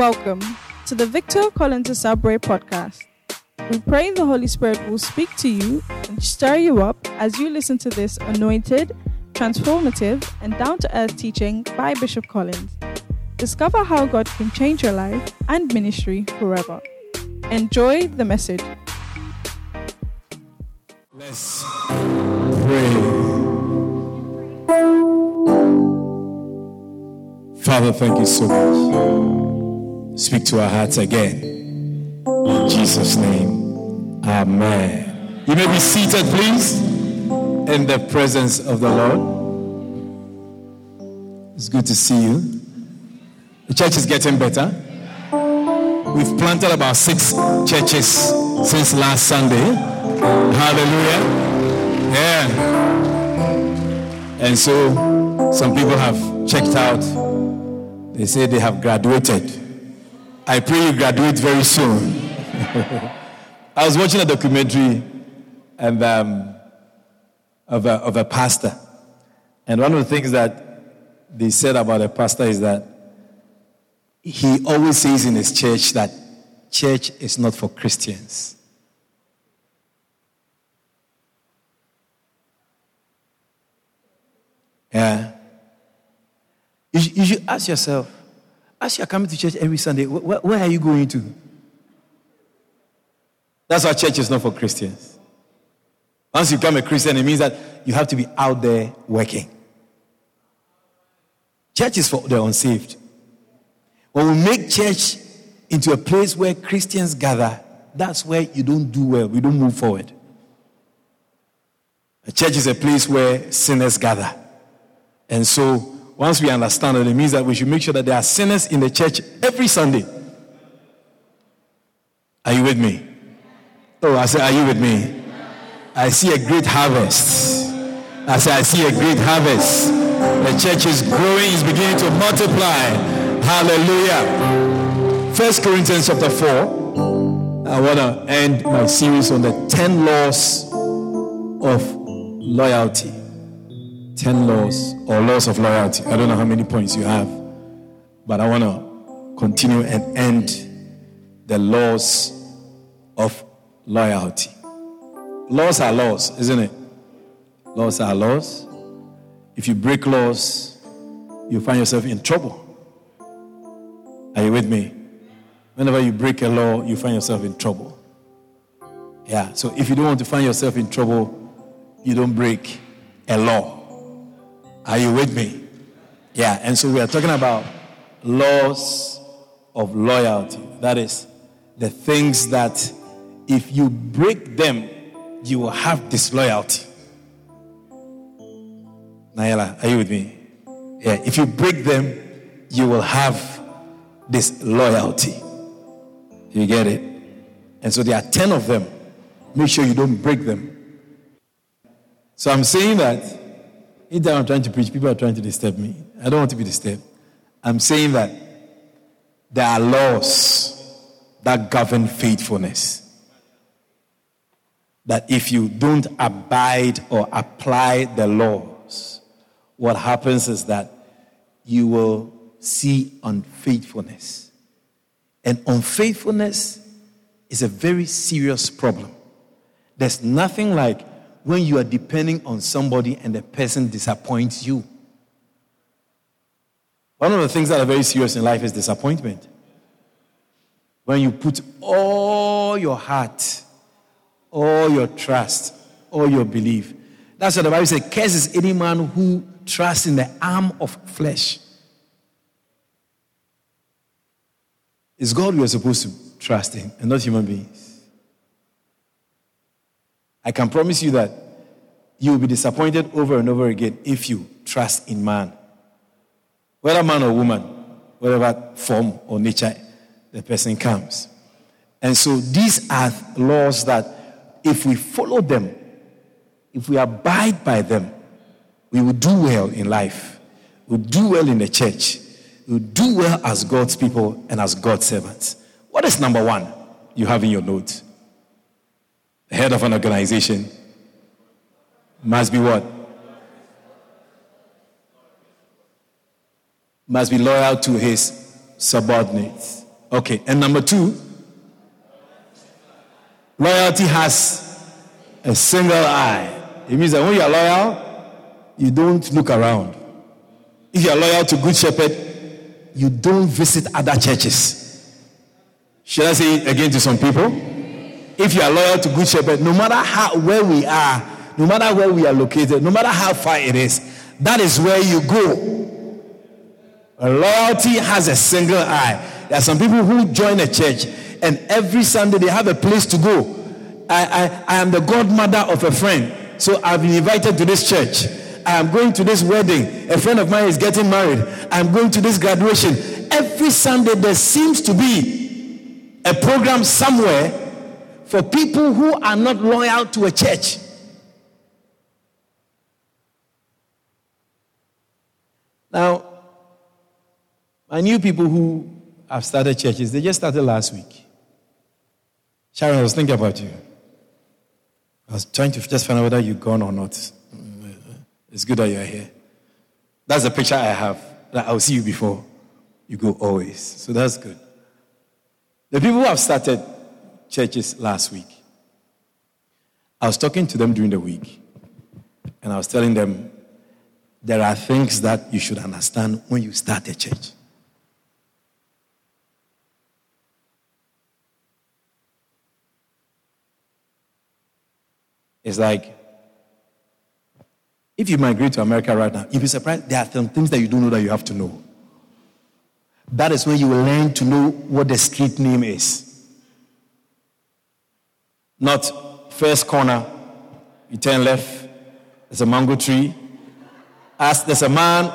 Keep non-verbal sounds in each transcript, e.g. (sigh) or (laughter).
Welcome to the Victor Collins Sabre podcast. We pray the Holy Spirit will speak to you and stir you up as you listen to this anointed, transformative, and down to earth teaching by Bishop Collins. Discover how God can change your life and ministry forever. Enjoy the message. Let's pray. Father, thank you so much. Speak to our hearts again. In Jesus' name, Amen. You may be seated, please, in the presence of the Lord. It's good to see you. The church is getting better. We've planted about six churches since last Sunday. Hallelujah. Yeah. And so some people have checked out. They say they have graduated. I pray you graduate very soon. I was watching a documentary and, um, of, a, of a pastor. And one of the things that they said about a pastor is that he always says in his church that church is not for Christians. Yeah. You you should ask yourself, as you're coming to church every Sunday, wh- where are you going to? That's why church is not for Christians. Once you become a Christian, it means that you have to be out there working. Church is for the unsaved. When we make church into a place where Christians gather, that's where you don't do well. We don't move forward. A church is a place where sinners gather. And so, once we understand that, it means that we should make sure that there are sinners in the church every Sunday. Are you with me? Oh, I said, Are you with me? I see a great harvest. I say, I see a great harvest. The church is growing, is beginning to multiply. Hallelujah. First Corinthians chapter 4. I want to end my series on the 10 laws of loyalty. 10 laws or laws of loyalty. I don't know how many points you have, but I want to continue and end the laws of loyalty. Laws are laws, isn't it? Laws are laws. If you break laws, you find yourself in trouble. Are you with me? Whenever you break a law, you find yourself in trouble. Yeah, so if you don't want to find yourself in trouble, you don't break a law. Are you with me? Yeah, and so we are talking about laws of loyalty. That is, the things that if you break them, you will have disloyalty. Nayela, are you with me? Yeah, if you break them, you will have disloyalty. You get it? And so there are 10 of them. Make sure you don't break them. So I'm saying that anytime I'm trying to preach, people are trying to disturb me. I don't want to be disturbed. I'm saying that there are laws that govern faithfulness. That if you don't abide or apply the laws, what happens is that you will see unfaithfulness. And unfaithfulness is a very serious problem. There's nothing like when you are depending on somebody and the person disappoints you. One of the things that are very serious in life is disappointment. When you put all your heart, all your trust, all your belief. That's what the Bible says curses any man who trusts in the arm of flesh. It's God we are supposed to trust in, and not human beings. I can promise you that you will be disappointed over and over again if you trust in man. Whether man or woman, whatever form or nature the person comes. And so these are laws that if we follow them, if we abide by them, we will do well in life. We'll do well in the church. We'll do well as God's people and as God's servants. What is number one you have in your notes? Head of an organization must be what? Must be loyal to his subordinates. Okay, and number two, loyalty has a single eye. It means that when you are loyal, you don't look around. If you are loyal to Good Shepherd, you don't visit other churches. Should I say it again to some people? If you are loyal to Good Shepherd, no matter how where we are, no matter where we are located, no matter how far it is, that is where you go. Loyalty has a single eye. There are some people who join a church and every Sunday they have a place to go. I, I, I am the godmother of a friend, so I've been invited to this church. I am going to this wedding. A friend of mine is getting married. I'm going to this graduation. Every Sunday there seems to be a program somewhere for people who are not loyal to a church. Now, I knew people who have started churches, they just started last week. Sharon, I was thinking about you. I was trying to just find out whether you've gone or not. Mm, it's good that you're here. That's the picture I have. That I'll see you before you go always. So that's good. The people who have started churches last week, I was talking to them during the week, and I was telling them there are things that you should understand when you start a church. It's like if you migrate to America right now, you'll be surprised there are some things that you don't know that you have to know. That is when you will learn to know what the street name is. Not first corner, you turn left, there's a mango tree, Ask, there's a man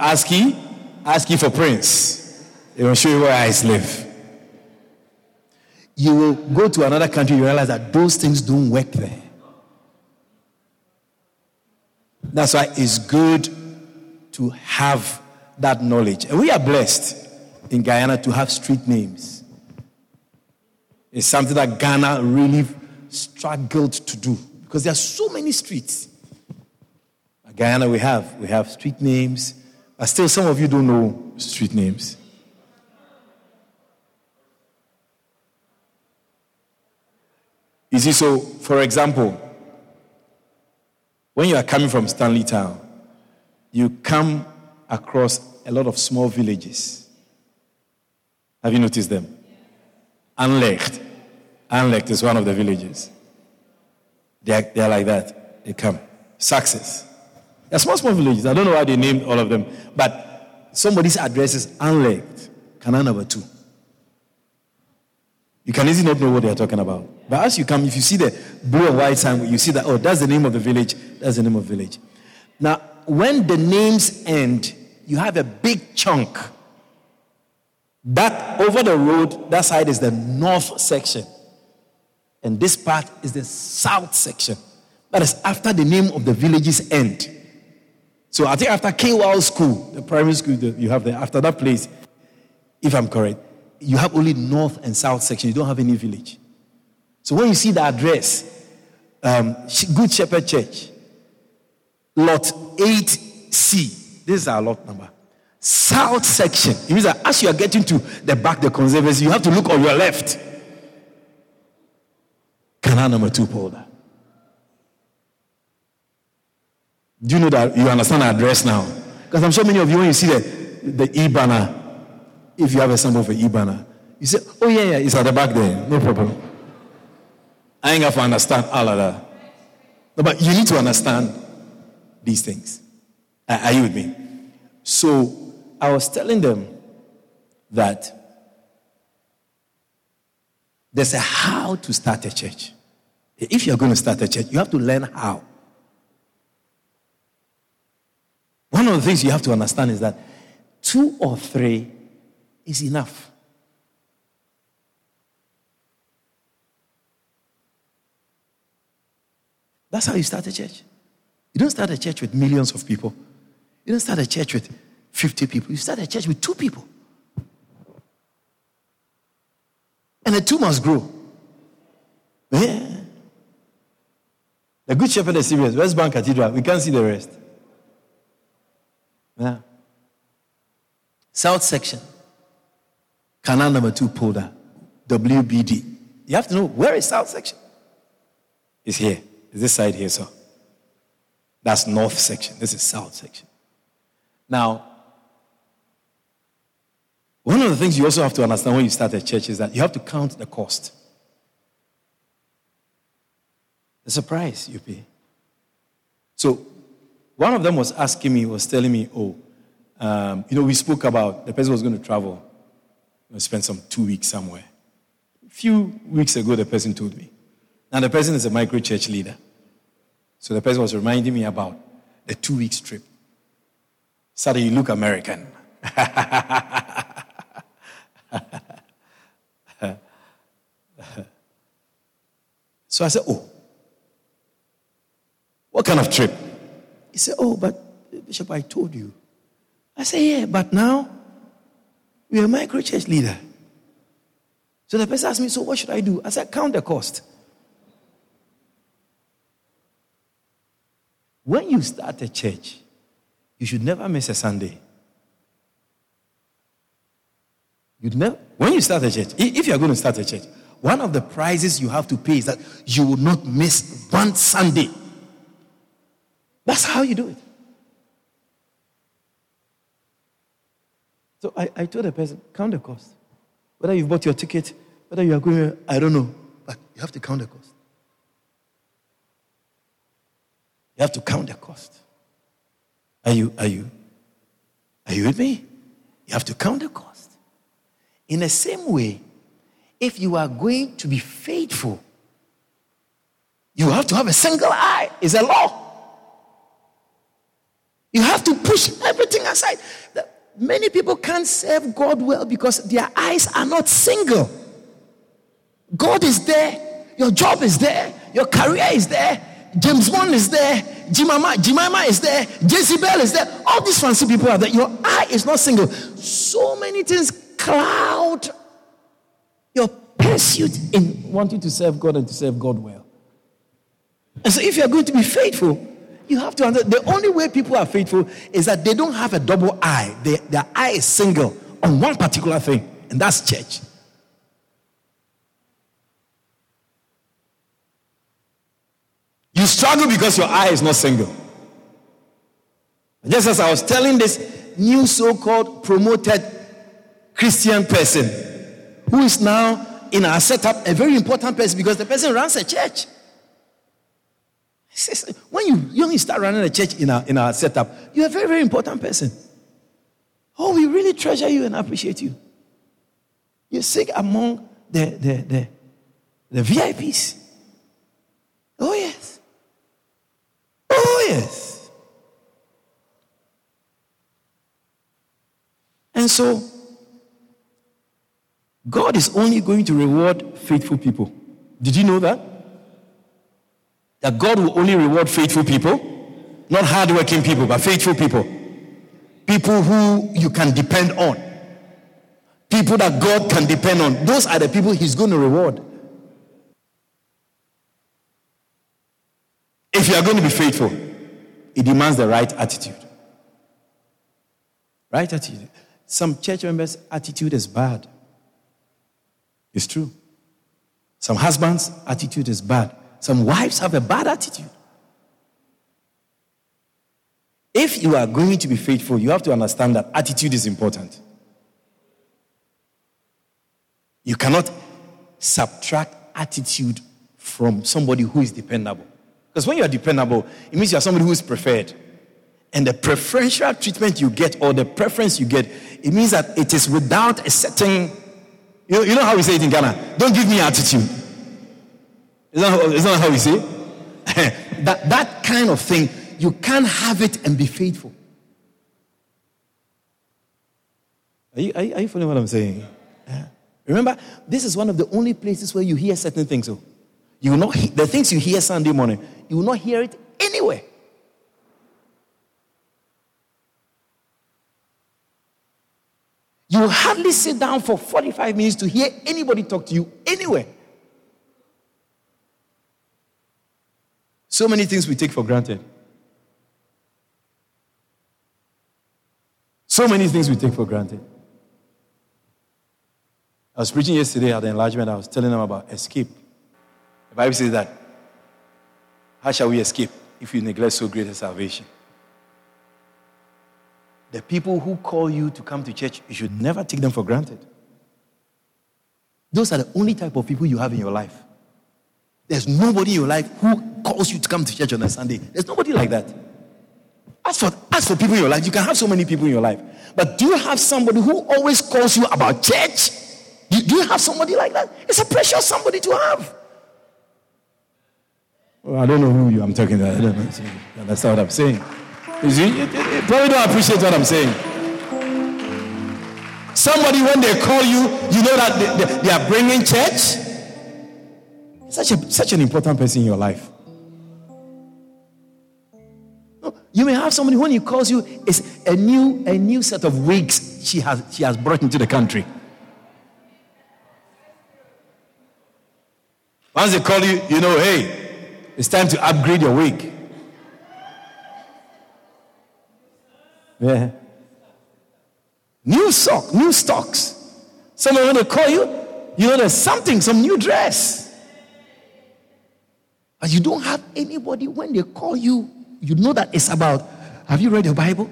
ask he, ask he for prince. He will show you where I live. You will go to another country, you realize that those things don't work there. That's why it's good to have that knowledge. And we are blessed in Guyana to have street names. It's something that Ghana really struggled to do because there are so many streets. Guyana, we have we have street names, but still, some of you don't know street names. You see, so for example, when you are coming from Stanley Town, you come across a lot of small villages. Have you noticed them? Anlecht. Anlecht is one of the villages. They are, they are like that. They come. Success. They're small, small villages. I don't know why they named all of them. But somebody's address is unlinked. Canal number two. You can easily not know what they're talking about. But as you come, if you see the blue and white sign, you see that, oh, that's the name of the village. That's the name of the village. Now, when the names end, you have a big chunk. That over the road, that side is the north section. And this part is the south section. That is after the name of the village's end. So I think after KWAL school, the primary school that you have there, after that place, if I'm correct, you have only north and south section. You don't have any village. So when you see the address, um, Good Shepherd Church, lot 8C, this is our lot number. South section. It means that as you are getting to the back, the conservancy, you have to look on your left. Two polder. Do you know that you understand address now? Because I'm sure many of you, when you see the, the e banner, if you have a symbol for e banner, you say, oh, yeah, yeah, it's at the back there. No problem. I ain't got to understand ah, all of that. No, but you need to understand these things. Are you with me? So I was telling them that there's a how to start a church. If you're going to start a church, you have to learn how. One of the things you have to understand is that two or three is enough. That's how you start a church. You don't start a church with millions of people. You don't start a church with 50 people. You start a church with two people. And the two must grow. Yeah. The Good Shepherd is serious. West Bank Cathedral. We can't see the rest. Yeah. South section. Canal number two polder, WBD. You have to know where is south section? It's here. It's this side here, sir. That's north section. This is south section. Now, one of the things you also have to understand when you start a church is that you have to count the cost. The surprise you pay. So, one of them was asking me, was telling me, oh, um, you know, we spoke about the person was going to travel, spend some two weeks somewhere. A few weeks ago, the person told me. Now, the person is a micro church leader. So the person was reminding me about the two weeks trip. Suddenly, you look American. (laughs) so I said, Oh, what kind of trip? He said, Oh, but Bishop, I told you. I said, Yeah, but now you're a micro church leader. So the person asked me, So what should I do? I said, Count the cost. When you start a church, you should never miss a Sunday. You'd never, when you start a church, if you're going to start a church, one of the prizes you have to pay is that you will not miss one Sunday. That's how you do it. So I, I told the person, count the cost. Whether you've bought your ticket, whether you are going, I don't know, but you have to count the cost. You have to count the cost. Are you, are you, are you with me? You have to count the cost. In the same way, if you are going to be faithful, you have to have a single eye. It's a law. You have to push everything aside. Many people can't serve God well because their eyes are not single. God is there, your job is there, your career is there, James Bond is there. Jemima, Jemima is there. Jezebel is there. All these fancy people are there. Your eye is not single. So many things cloud your pursuit in wanting to serve God and to serve God well. And so, if you are going to be faithful, you have to understand the only way people are faithful is that they don't have a double eye. They, their eye is single on one particular thing, and that's church. You struggle because your eye is not single. Just as I was telling this new so called promoted Christian person who is now in our setup a very important person because the person runs a church. Says, when you, you only start running a church in our, in our setup, you're a very, very important person. Oh, we really treasure you and appreciate you. You're sick among the, the, the, the VIPs. Oh, yes. Oh, yes. And so, God is only going to reward faithful people. Did you know that? That God will only reward faithful people? Not hardworking people, but faithful people. People who you can depend on. People that God can depend on. Those are the people He's going to reward. If you are going to be faithful, it demands the right attitude. Right attitude. Some church members' attitude is bad. It's true. Some husbands' attitude is bad. Some wives have a bad attitude. If you are going to be faithful, you have to understand that attitude is important. You cannot subtract attitude from somebody who is dependable. Because when you are dependable, it means you are somebody who is preferred. And the preferential treatment you get or the preference you get, it means that it is without a certain, you know, you know how we say it in Ghana? Don't give me attitude. Is that, is that how we say (laughs) that, that kind of thing, you can't have it and be faithful. Are you, are you, are you following what I'm saying? Yeah. Remember, this is one of the only places where you hear certain things. So. You will not the things you hear Sunday morning, you will not hear it anywhere. You will hardly sit down for 45 minutes to hear anybody talk to you anywhere. So many things we take for granted. So many things we take for granted. I was preaching yesterday at the enlargement. I was telling them about escape. The Bible says that how shall we escape if you neglect so great a salvation? The people who call you to come to church, you should never take them for granted. Those are the only type of people you have in your life. There's nobody in your life who calls you to come to church on a Sunday. There's nobody like that. As for, as for people in your life, you can have so many people in your life. But do you have somebody who always calls you about church? Do, do you have somebody like that? It's a precious somebody to have. Well, I don't know who you I'm talking to. I don't know. That's not what I'm saying. You see, you, you probably don't appreciate what I'm saying. Somebody, when they call you, you know that they, they, they are bringing church. Such, a, such an important person in your life. You may have somebody when he calls you, it's a new, a new set of wigs she has, she has brought into the country. Once they call you, you know, hey, it's time to upgrade your wig. Yeah. New sock, new stocks. Someone when they call you, you know there's something, some new dress. But you don't have anybody when they call you, you know that it's about have you read your Bible?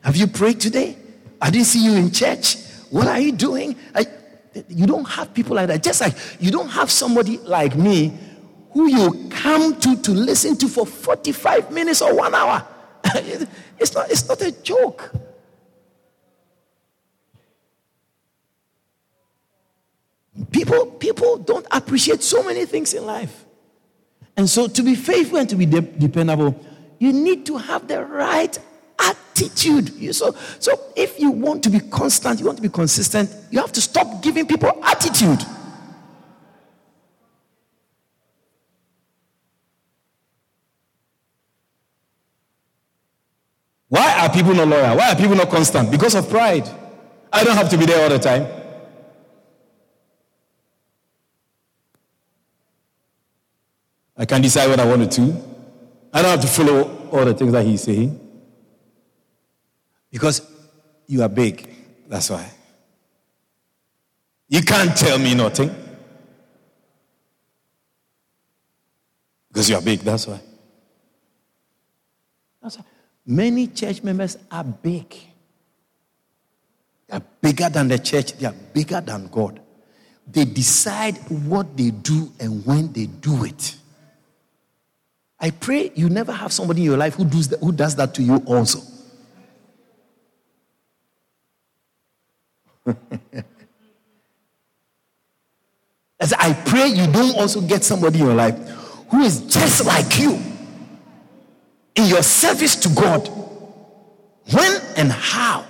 Have you prayed today? I didn't see you in church. What are you doing? I, you don't have people like that. Just like you don't have somebody like me who you come to to listen to for 45 minutes or one hour. (laughs) it's, not, it's not a joke. People, people don't appreciate so many things in life. And so, to be faithful and to be de- dependable, you need to have the right attitude. You, so, so, if you want to be constant, you want to be consistent, you have to stop giving people attitude. Why are people not loyal? Why are people not constant? Because of pride. I don't have to be there all the time. I can decide what I want to do. I don't have to follow all the things that he's saying. Because you are big. That's why. You can't tell me nothing. Because you are big. That's why. That's why. Many church members are big. They are bigger than the church, they are bigger than God. They decide what they do and when they do it. I pray you never have somebody in your life who does that, who does that to you also. (laughs) As I pray you don't also get somebody in your life who is just like you in your service to God. When and how?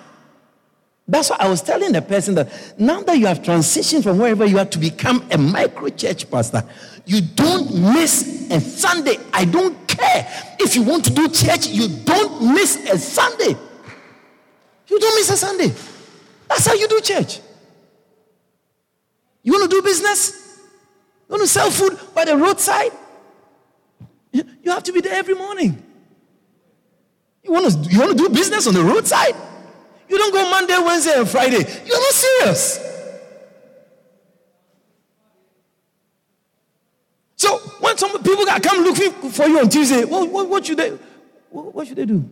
That's why I was telling the person that now that you have transitioned from wherever you are to become a micro church pastor, you don't miss a Sunday. I don't care. If you want to do church, you don't miss a Sunday. You don't miss a Sunday. That's how you do church. You want to do business? You want to sell food by the roadside? You have to be there every morning. You want to, you want to do business on the roadside? You don't go Monday, Wednesday, and Friday. You're not serious. So when some people come looking for you on Tuesday, what, what, what should they what, what should they do?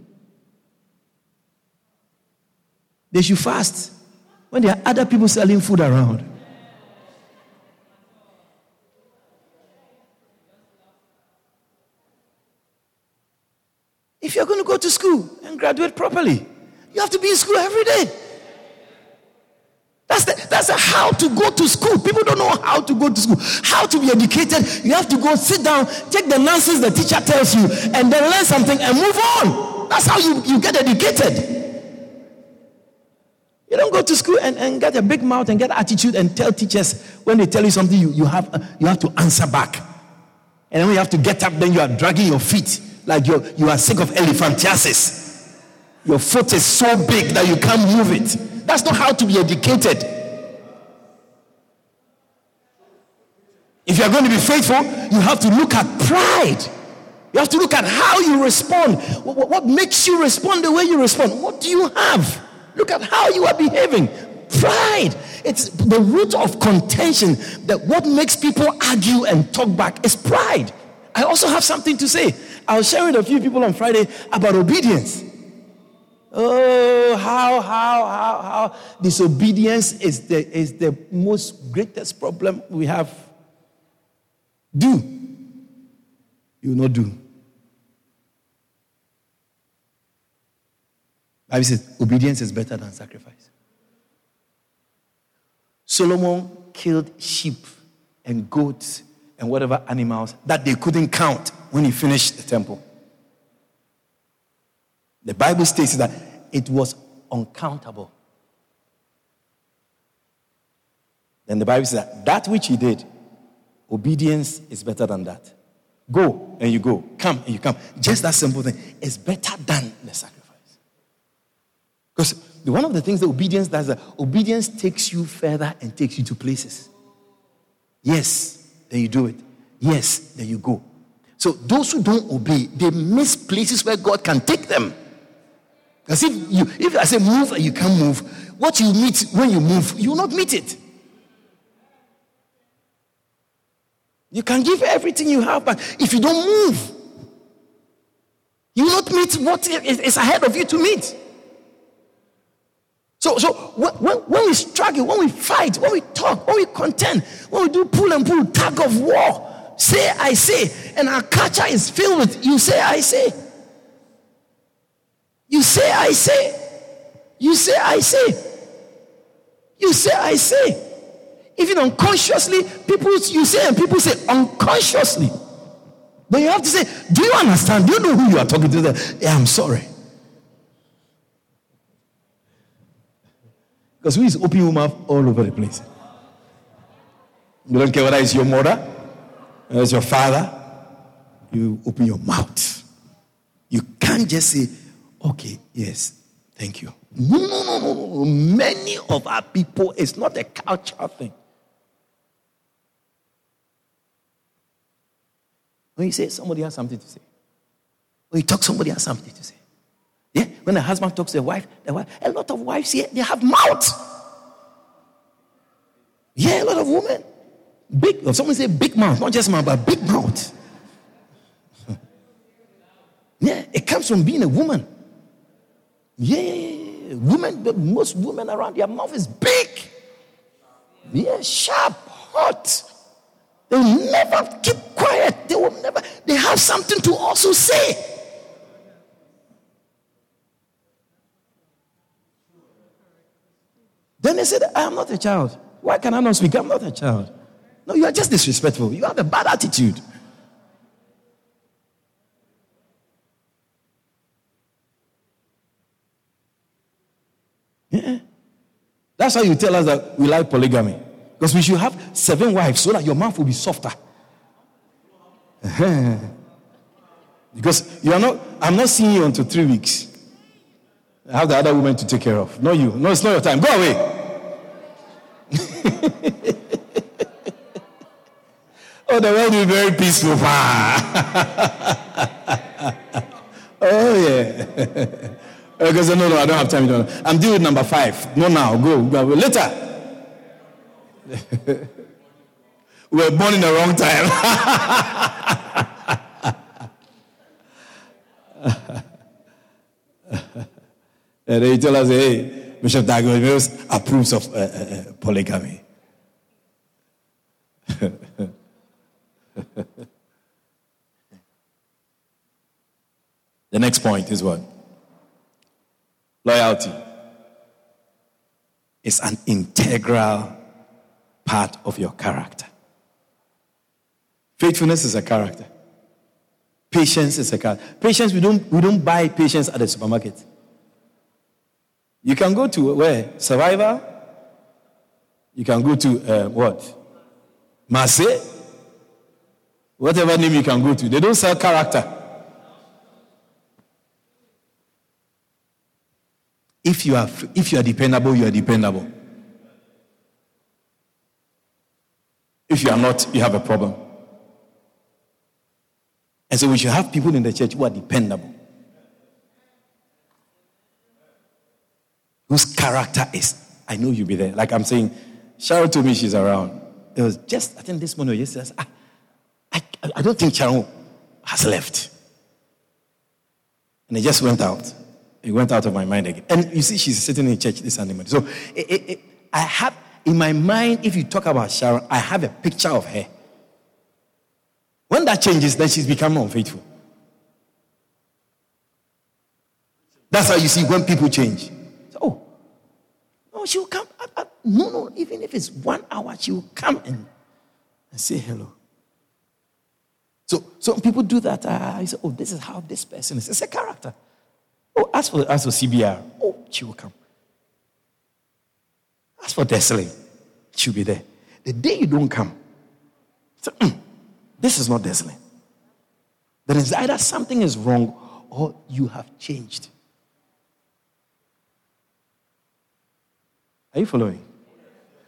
They should fast when there are other people selling food around. If you're going to go to school and graduate properly, you have to be in school every day. That's the, that's the how to go to school. People don't know how to go to school, how to be educated. You have to go sit down, take the nonsense the teacher tells you, and then learn something and move on. That's how you, you get educated. You don't go to school and, and get a big mouth and get attitude and tell teachers when they tell you something, you, you, have, uh, you have to answer back. And then when you have to get up, then you are dragging your feet like you're, you are sick of elephantiasis. Your foot is so big that you can't move it. That's not how to be educated. If you're going to be faithful, you have to look at pride. You have to look at how you respond. What, what, makes you respond the way you respond? What do you have? Look at how you are behaving. Pride. It's the root of contention that what makes people argue and talk back is pride. I also have something to say. I was sharing with a few people on Friday about obedience. Oh, how, how, how, how disobedience is the, is the most greatest problem we have. Do. You will not do. Bible says obedience is better than sacrifice. Solomon killed sheep and goats and whatever animals that they couldn't count when he finished the temple. The Bible states that it was uncountable. Then the Bible says that that which he did, obedience is better than that. Go and you go, come and you come. Just that simple thing is better than the sacrifice. Because one of the things that obedience does, that obedience takes you further and takes you to places. Yes, then you do it. Yes, then you go. So those who don't obey, they miss places where God can take them. Because if you if I say move and you can't move, what you meet when you move, you will not meet it. You can give everything you have, but if you don't move, you will not meet what is ahead of you to meet. So, so when, when we struggle, when we fight, when we talk, when we contend, when we do pull and pull, tug of war, say, I say, and our culture is filled with you say, I say. You say, I say. You say, I say. You say, I say. Even unconsciously, people you say and people say unconsciously. But you have to say, Do you understand? Do you know who you are talking to? Yeah, I'm sorry. Because who is opening your mouth all over the place? You don't care whether it's your mother, or it's your father. You open your mouth. You can't just say, okay, yes, thank you. No, no, no, no. Many of our people, it's not a cultural thing. When you say somebody has something to say, when you talk, somebody has something to say. Yeah, when a husband talks to a wife, the wife, a lot of wives here, they have mouths. Yeah, a lot of women. Big, someone say big mouth, not just mouth, but big mouth. (laughs) yeah, it comes from being a woman. Yeah, yeah, yeah. Women, most women around, their mouth is big. Yeah, sharp, hot. They will never keep quiet. They will never, they have something to also say. Then they said, I am not a child. Why can I not speak? I'm not a child. No, you are just disrespectful. You have a bad attitude. Yeah. That's why you tell us that we like polygamy. Because we should have seven wives so that your mouth will be softer. Uh-huh. because you are not, I'm not seeing you until three weeks. I have the other woman to take care of. Not you. No, it's not your time. Go away. (laughs) oh, the world will be very peaceful. (laughs) oh, yeah. (laughs) Because no, no, I don't have time. I'm dealing with number five. No, now. Go. go. Later. we (laughs) were born in the wrong time. (laughs) and they tell us, hey, Bishop Dag approves of uh, uh, uh polygamy. (laughs) the next point is what? Loyalty is an integral part of your character. Faithfulness is a character. Patience is a character. Patience, we don't, we don't buy patience at the supermarket. You can go to where? Survival. You can go to uh, what? Marseille. Whatever name you can go to. They don't sell character. If you are if you are dependable, you are dependable. If you are not, you have a problem. And so we should have people in the church who are dependable. whose character is I know you'll be there. Like I'm saying, Sharon told me she's around. It was just, I think this morning or yesterday, I, ah, I, I don't think Sharon has left. And it just went out. It went out of my mind again. And you see, she's sitting in church this Sunday. So it, it, it, I have, in my mind, if you talk about Sharon, I have a picture of her. When that changes, then she's become unfaithful. That's how you see when people change. So, oh, no, she'll come. I, I, no, no, even if it's one hour, she'll come and, and say hello. So some people do that. Uh, say, oh, this is how this person is. It's a character. Oh, as for, as for CBR, oh, she will come. As for Desling, she'll be there. The day you don't come, so, mm, this is not Desling. Then it's either something is wrong or you have changed. Are you following?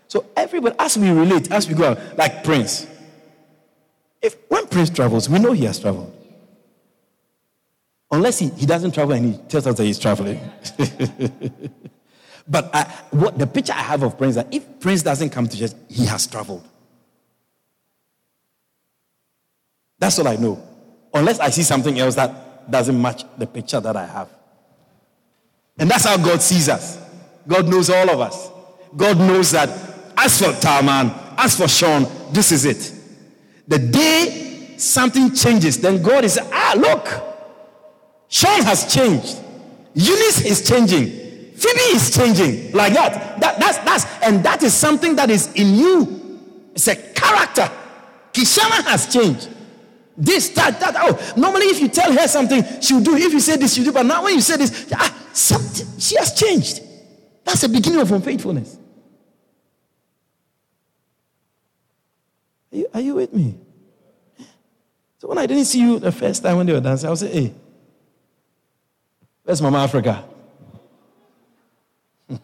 So everybody, as we relate, as we go out, like Prince. If when Prince travels, we know he has traveled. Unless he, he doesn't travel and he tells us that he's traveling. (laughs) but I, what the picture I have of Prince that if Prince doesn't come to church, he has traveled. That's all I know. Unless I see something else that doesn't match the picture that I have. And that's how God sees us. God knows all of us. God knows that as for Talman, as for Sean, this is it. The day something changes, then God is, ah, look, Sean has changed. Eunice is changing. Phoebe is changing like that. that that's, that's, and that is something that is in you. It's a character. Kishana has changed. This, that, that. Oh, normally if you tell her something, she'll do. If you say this, she'll do. But now when you say this, ah, she has changed. That's the beginning of unfaithfulness. Are you, are you with me? So when I didn't see you the first time when they were dancing, I was say, hey, Where's Mama Africa? (laughs)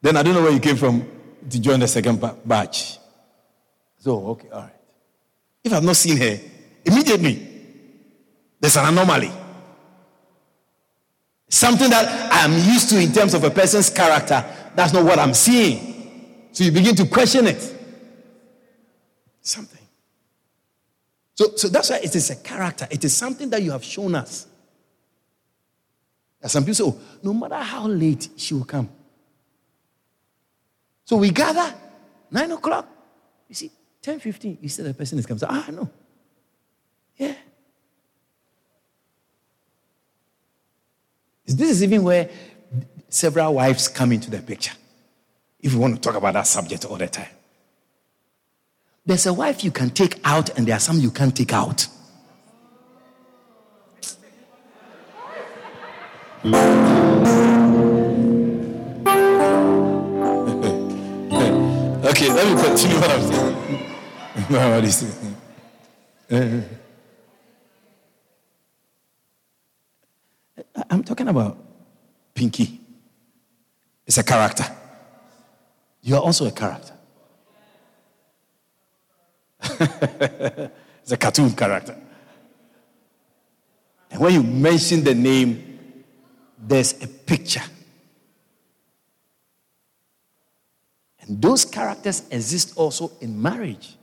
then I don't know where you came from to join the second batch. So, okay, all right. If I've not seen her, immediately, there's an anomaly. Something that I'm used to in terms of a person's character, that's not what I'm seeing. So you begin to question it. Something. So, so that's why it is a character. It is something that you have shown us. And some people say, oh, no matter how late she will come. So we gather, 9 o'clock. You see, 10 15, you see the person is coming. So, ah, no. Yeah. This is even where several wives come into the picture. If you want to talk about that subject all the time. There's a wife you can take out, and there are some you can't take out. (laughs) okay, let me continue what I'm saying. what is it? I'm talking about Pinky. It's a character. You are also a character. (laughs) it's a cartoon character. And when you mention the name there's a picture. And those characters exist also in marriage.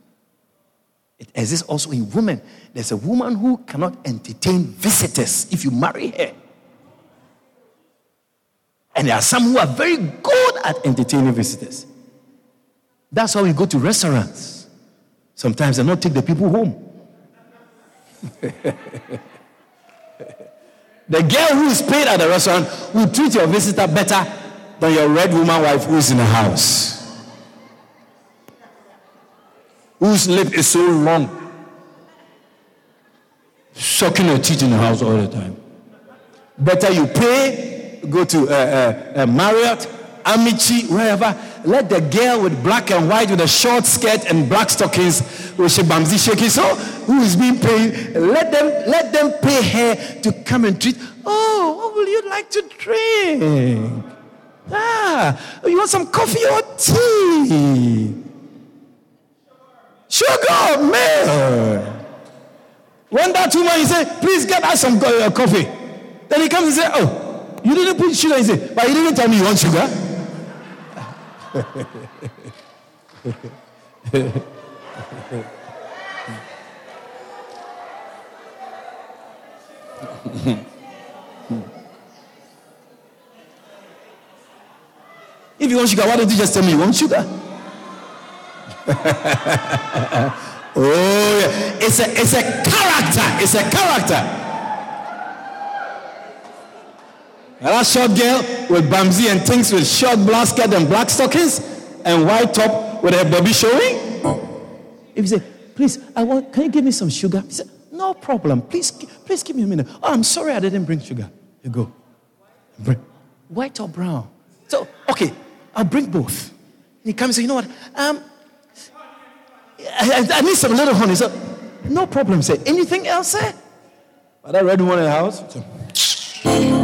It exists also in women. There's a woman who cannot entertain visitors if you marry her. And there are some who are very good at entertaining visitors. That's why we go to restaurants. Sometimes they not take the people home. (laughs) The girl who is paid at the restaurant will treat your visitor better than your red woman wife who is in the house. Whose lip is so long, sucking her teeth in the house all the time. Better you pay, go to uh, uh, uh, Marriott, Amici, wherever. Let the girl with black and white with a short skirt and black stockings shaking. So who is being paid? Let them let them pay her to come and treat. Oh, what will you like to drink? Ah, you want some coffee or tea? Sugar, man. When that woman, you say, please get us some uh, coffee. Then he comes and say, oh, You didn't put sugar He it, but you didn't tell me you want sugar. If you want sugar, why don't you just tell me you want sugar? (laughs) oh, yeah. It's a, it's a character. It's a character. That short girl with bamsy and things with short black skirt and black stockings and white top with her bobby showing. If you say, please, I want, can you give me some sugar? He said, no problem. Please, please give me a minute. Oh, I'm sorry I didn't bring sugar. You go. Bring. White or brown? So, okay, I'll bring both. He comes and says, you know what? Um, I, I, need some little honey. So, no problem, say. Anything else, sir? But I read one in the house. So,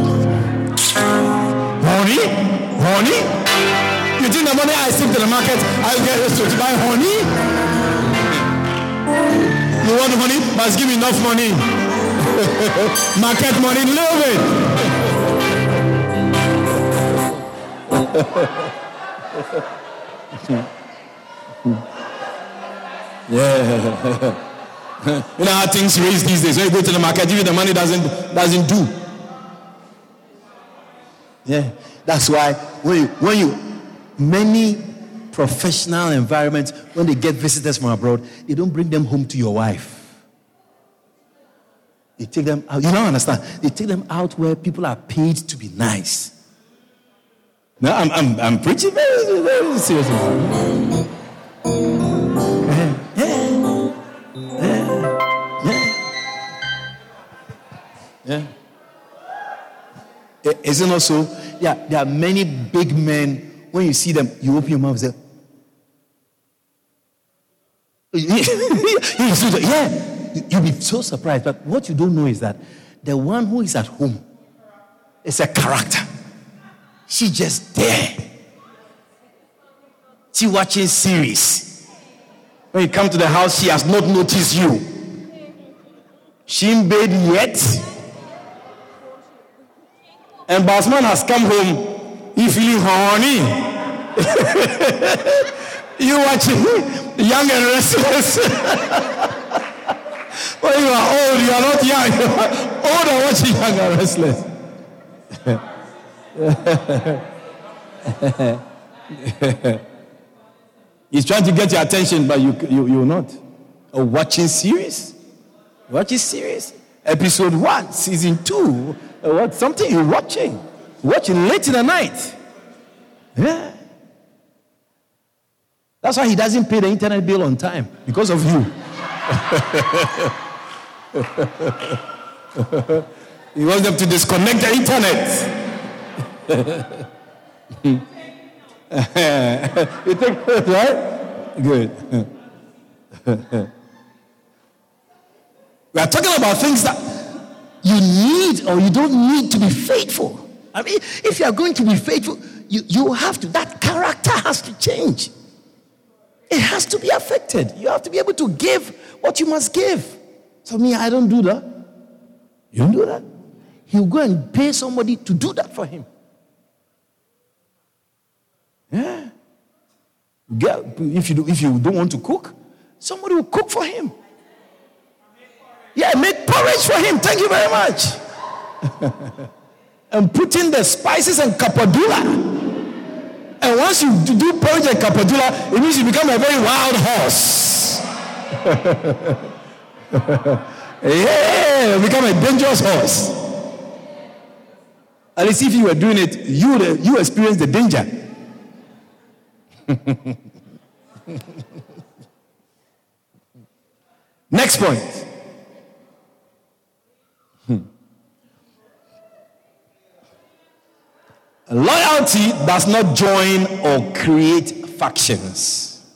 honey? You think the money I save to the market, I'll get this to buy honey? You want honey? Must give me enough money. (laughs) market money, little bit. (laughs) Yeah. (laughs) you know how things raise these days. When you go to the market, if the money doesn't doesn't do. Yeah. That's why when you, when you many professional environments, when they get visitors from abroad, they don't bring them home to your wife. They take them out. You don't understand. They take them out where people are paid to be nice. No, I'm, I'm, I'm preaching very, very seriously. Yeah. Is it not so? Yeah, there are many big men. When you see them, you open your mouth and say, (laughs) yeah, you'll be so surprised. But what you don't know is that the one who is at home is a character. She's just there. She watching series. When you come to the house, she has not noticed you. She in bed yet. And Basman has come home. He feeling horny. you watching young and restless. (laughs) when you are old, you are not young. You (laughs) are old watching young and restless. (laughs) He's trying to get your attention, but you, you, you're not. A watching series? Watching series? Episode 1, Season 2 uh, Uh, what something you're watching, watching late in the night. Yeah. That's why he doesn't pay the internet bill on time because of you. (laughs) he wants them to disconnect the internet. (laughs) you think (laughs) right? Good. we are talking about things that you need or you don't need to be faithful. I mean, if you are going to be faithful, you, you have to, that character has to change. It has to be affected. You have to be able to give what you must give. So, me, I don't do that. You don't do that. He'll go and pay somebody to do that for him. Yeah. If you, do, if you don't want to cook, somebody will cook for him. Yeah, make porridge for him. Thank you very much. (laughs) and put in the spices and kappadula. And once you do porridge and kappadula, it means you become a very wild horse. (laughs) yeah, become a dangerous horse. At least if you were doing it, you you experience the danger. (laughs) Next point. Loyalty does not join or create factions.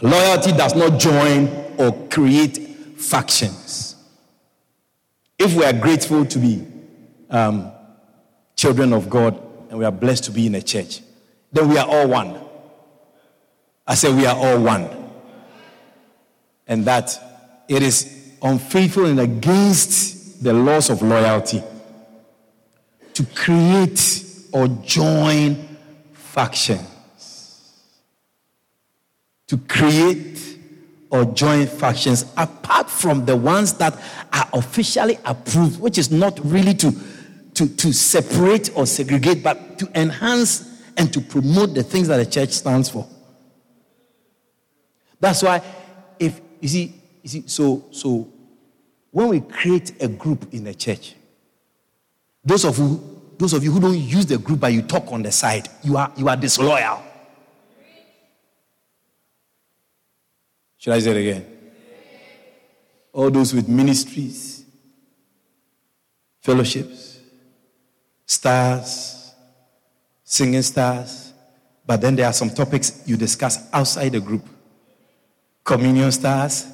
Loyalty does not join or create factions. If we are grateful to be um, children of God and we are blessed to be in a church, then we are all one. I say we are all one. And that it is unfaithful and against the laws of loyalty to create or join factions. To create or join factions apart from the ones that are officially approved, which is not really to, to, to separate or segregate, but to enhance and to promote the things that the church stands for. That's why, if you see, you see, so so when we create a group in the church, those of you, those of you who don't use the group but you talk on the side, you are you are disloyal. Should I say it again? All those with ministries, fellowships, stars, singing stars, but then there are some topics you discuss outside the group. Communion stars,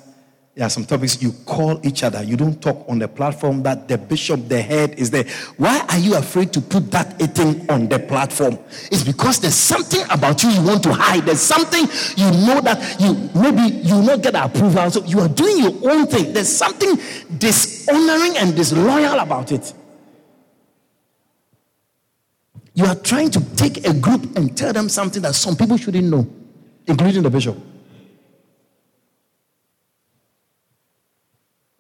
there are some topics you call each other. You don't talk on the platform that the bishop, the head is there. Why are you afraid to put that thing on the platform? It's because there's something about you you want to hide. There's something you know that you maybe you not get approval. So you are doing your own thing. There's something dishonoring and disloyal about it. You are trying to take a group and tell them something that some people shouldn't know, including the bishop.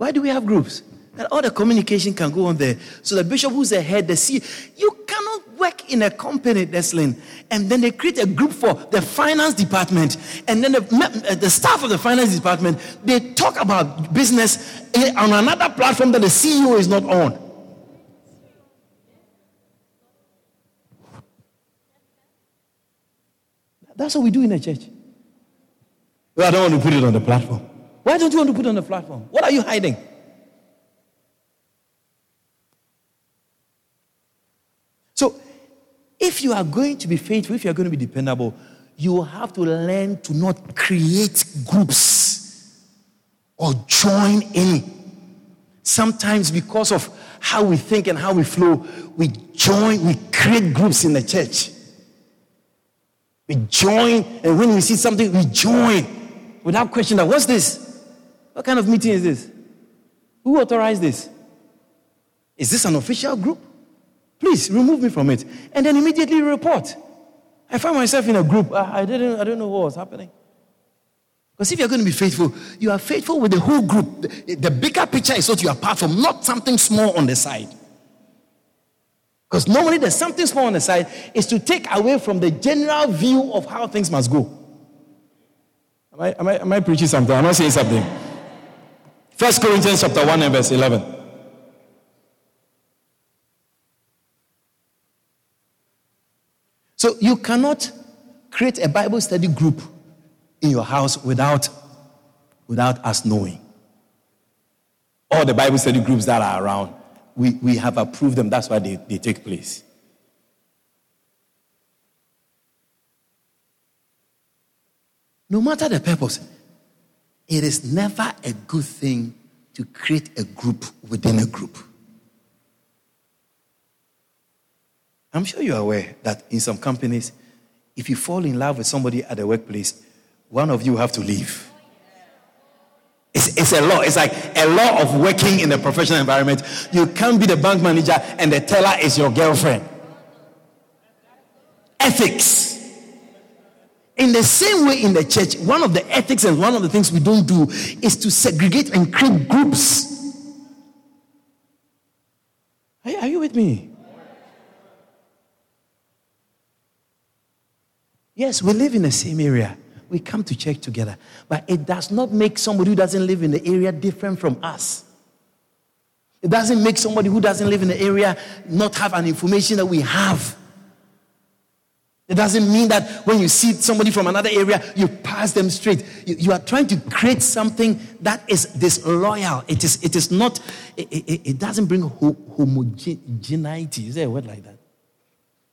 Why do we have groups? That all the communication can go on there. So the bishop who's the head, the CEO, you cannot work in a company, Deslin, and then they create a group for the finance department, and then the, uh, the staff of the finance department, they talk about business on another platform that the CEO is not on. That's what we do in a church. Well, I don't want to put it on the platform. Why don't you want to put on the platform? What are you hiding? So, if you are going to be faithful, if you are going to be dependable, you will have to learn to not create groups or join in. Sometimes, because of how we think and how we flow, we join, we create groups in the church. We join, and when we see something, we join without question that what's this? What kind of meeting is this? Who authorized this? Is this an official group? Please remove me from it. And then immediately report. I find myself in a group. I, I didn't, I don't know what was happening. Because if you're going to be faithful, you are faithful with the whole group. The, the bigger picture is what you are part from, not something small on the side. Because normally there's something small on the side is to take away from the general view of how things must go. Am I, am I, am I preaching something? Am I saying something? First Corinthians chapter 1 and verse 11. So you cannot create a Bible study group in your house without, without us knowing. All the Bible study groups that are around, we, we have approved them. That's why they, they take place. No matter the purpose, it is never a good thing to create a group within a group. I'm sure you're aware that in some companies, if you fall in love with somebody at the workplace, one of you have to leave. It's, it's a law. It's like a law of working in a professional environment. You can't be the bank manager and the teller is your girlfriend. Ethics. In the same way, in the church, one of the ethics and one of the things we don't do is to segregate and create groups. Are, are you with me? Yes, we live in the same area. We come to church together. But it does not make somebody who doesn't live in the area different from us. It doesn't make somebody who doesn't live in the area not have an information that we have. It doesn't mean that when you see somebody from another area, you pass them straight. You, you are trying to create something that is disloyal. It is, it is not, it, it, it doesn't bring ho- homogeneity. Is there a word like that?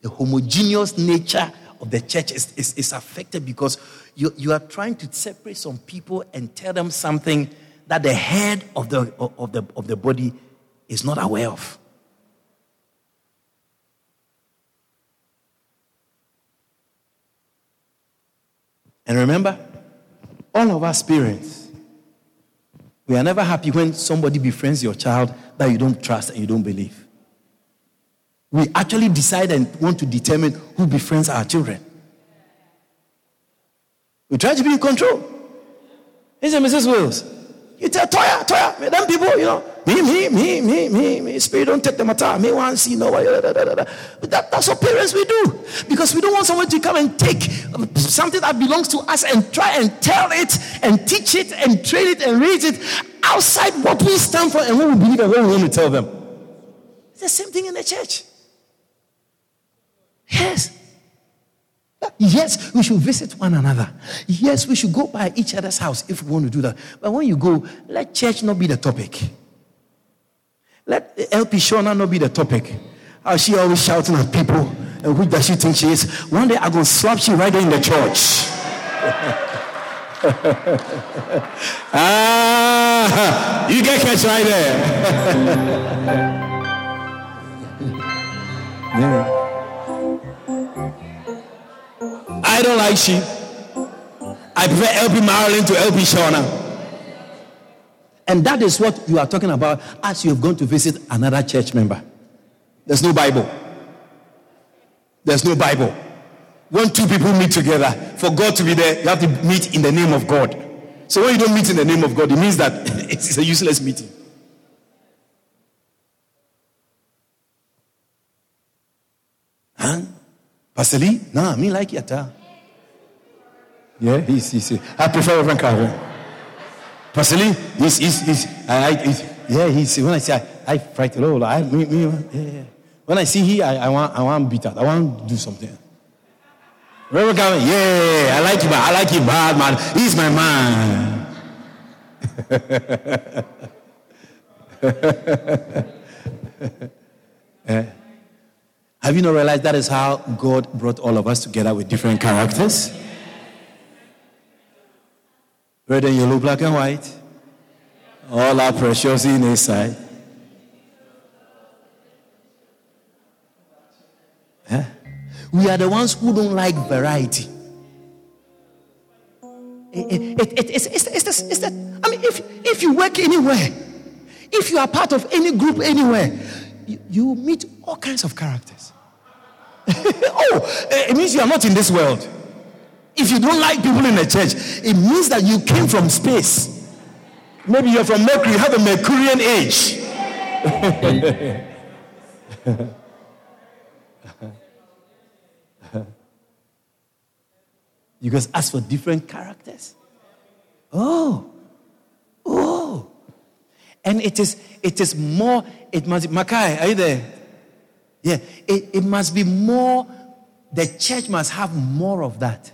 The homogeneous nature of the church is, is, is affected because you, you are trying to separate some people and tell them something that the head of the, of the, of the body is not aware of. And remember, all of us parents, we are never happy when somebody befriends your child that you don't trust and you don't believe. We actually decide and want to determine who befriends our children. We try to be in control. Is it Mrs. Wills? You tell Toya, Toya, them people, you know, me, me, me, me, me, me, spirit don't take the matter. Me want to see no. That, that's what parents we do. Because we don't want someone to come and take something that belongs to us and try and tell it and teach it and train it and raise it outside what we stand for and what we believe and what we want to tell them. It's the same thing in the church. Yes. Yes, we should visit one another. Yes, we should go by each other's house if we want to do that. But when you go, let church not be the topic. Let LP Shona not be the topic. How she always shouting at people and who does she think she is? One day I'm going to slap you right there in the church. (laughs) ah, you get catch right there. (laughs) yeah. I don't like sheep. I prefer LP Marilyn to LP Shauna. And that is what you are talking about as you have gone to visit another church member. There's no Bible. There's no Bible. When two people meet together, for God to be there, you have to meet in the name of God. So when you don't meet in the name of God, it means that (laughs) it's a useless meeting. Huh? Pastor Lee? Nah, me like it. Huh? Yeah, he's, he's, I prefer Reverend Calvin. Personally, he's, he's, he's, I, he's, yeah, he's, when I say I, I frighten, oh, I, me, me, yeah, yeah. When I see he, I, I want, I want beat out. I want to do something. Reverend Calvin, yeah, I like him, I like him bad, man. He's my man. yeah. (laughs) Have you not realized that is how God brought all of us together with different characters? Red and yellow, black and white. All are precious in His sight. Yeah. We are the ones who don't like variety. It, it, it, it's, it's, it's, it's, it's I mean, if, if you work anywhere, if you are part of any group anywhere, you, you meet all kinds of characters. (laughs) oh, eh, it means you are not in this world. If you don't like people in the church, it means that you came from space. Maybe you're from Mercury, you have a Mercurian age. (laughs) you guys ask for different characters. Oh, oh. And it is it is more, it must Makai, are you there? Yeah, it, it must be more, the church must have more of that.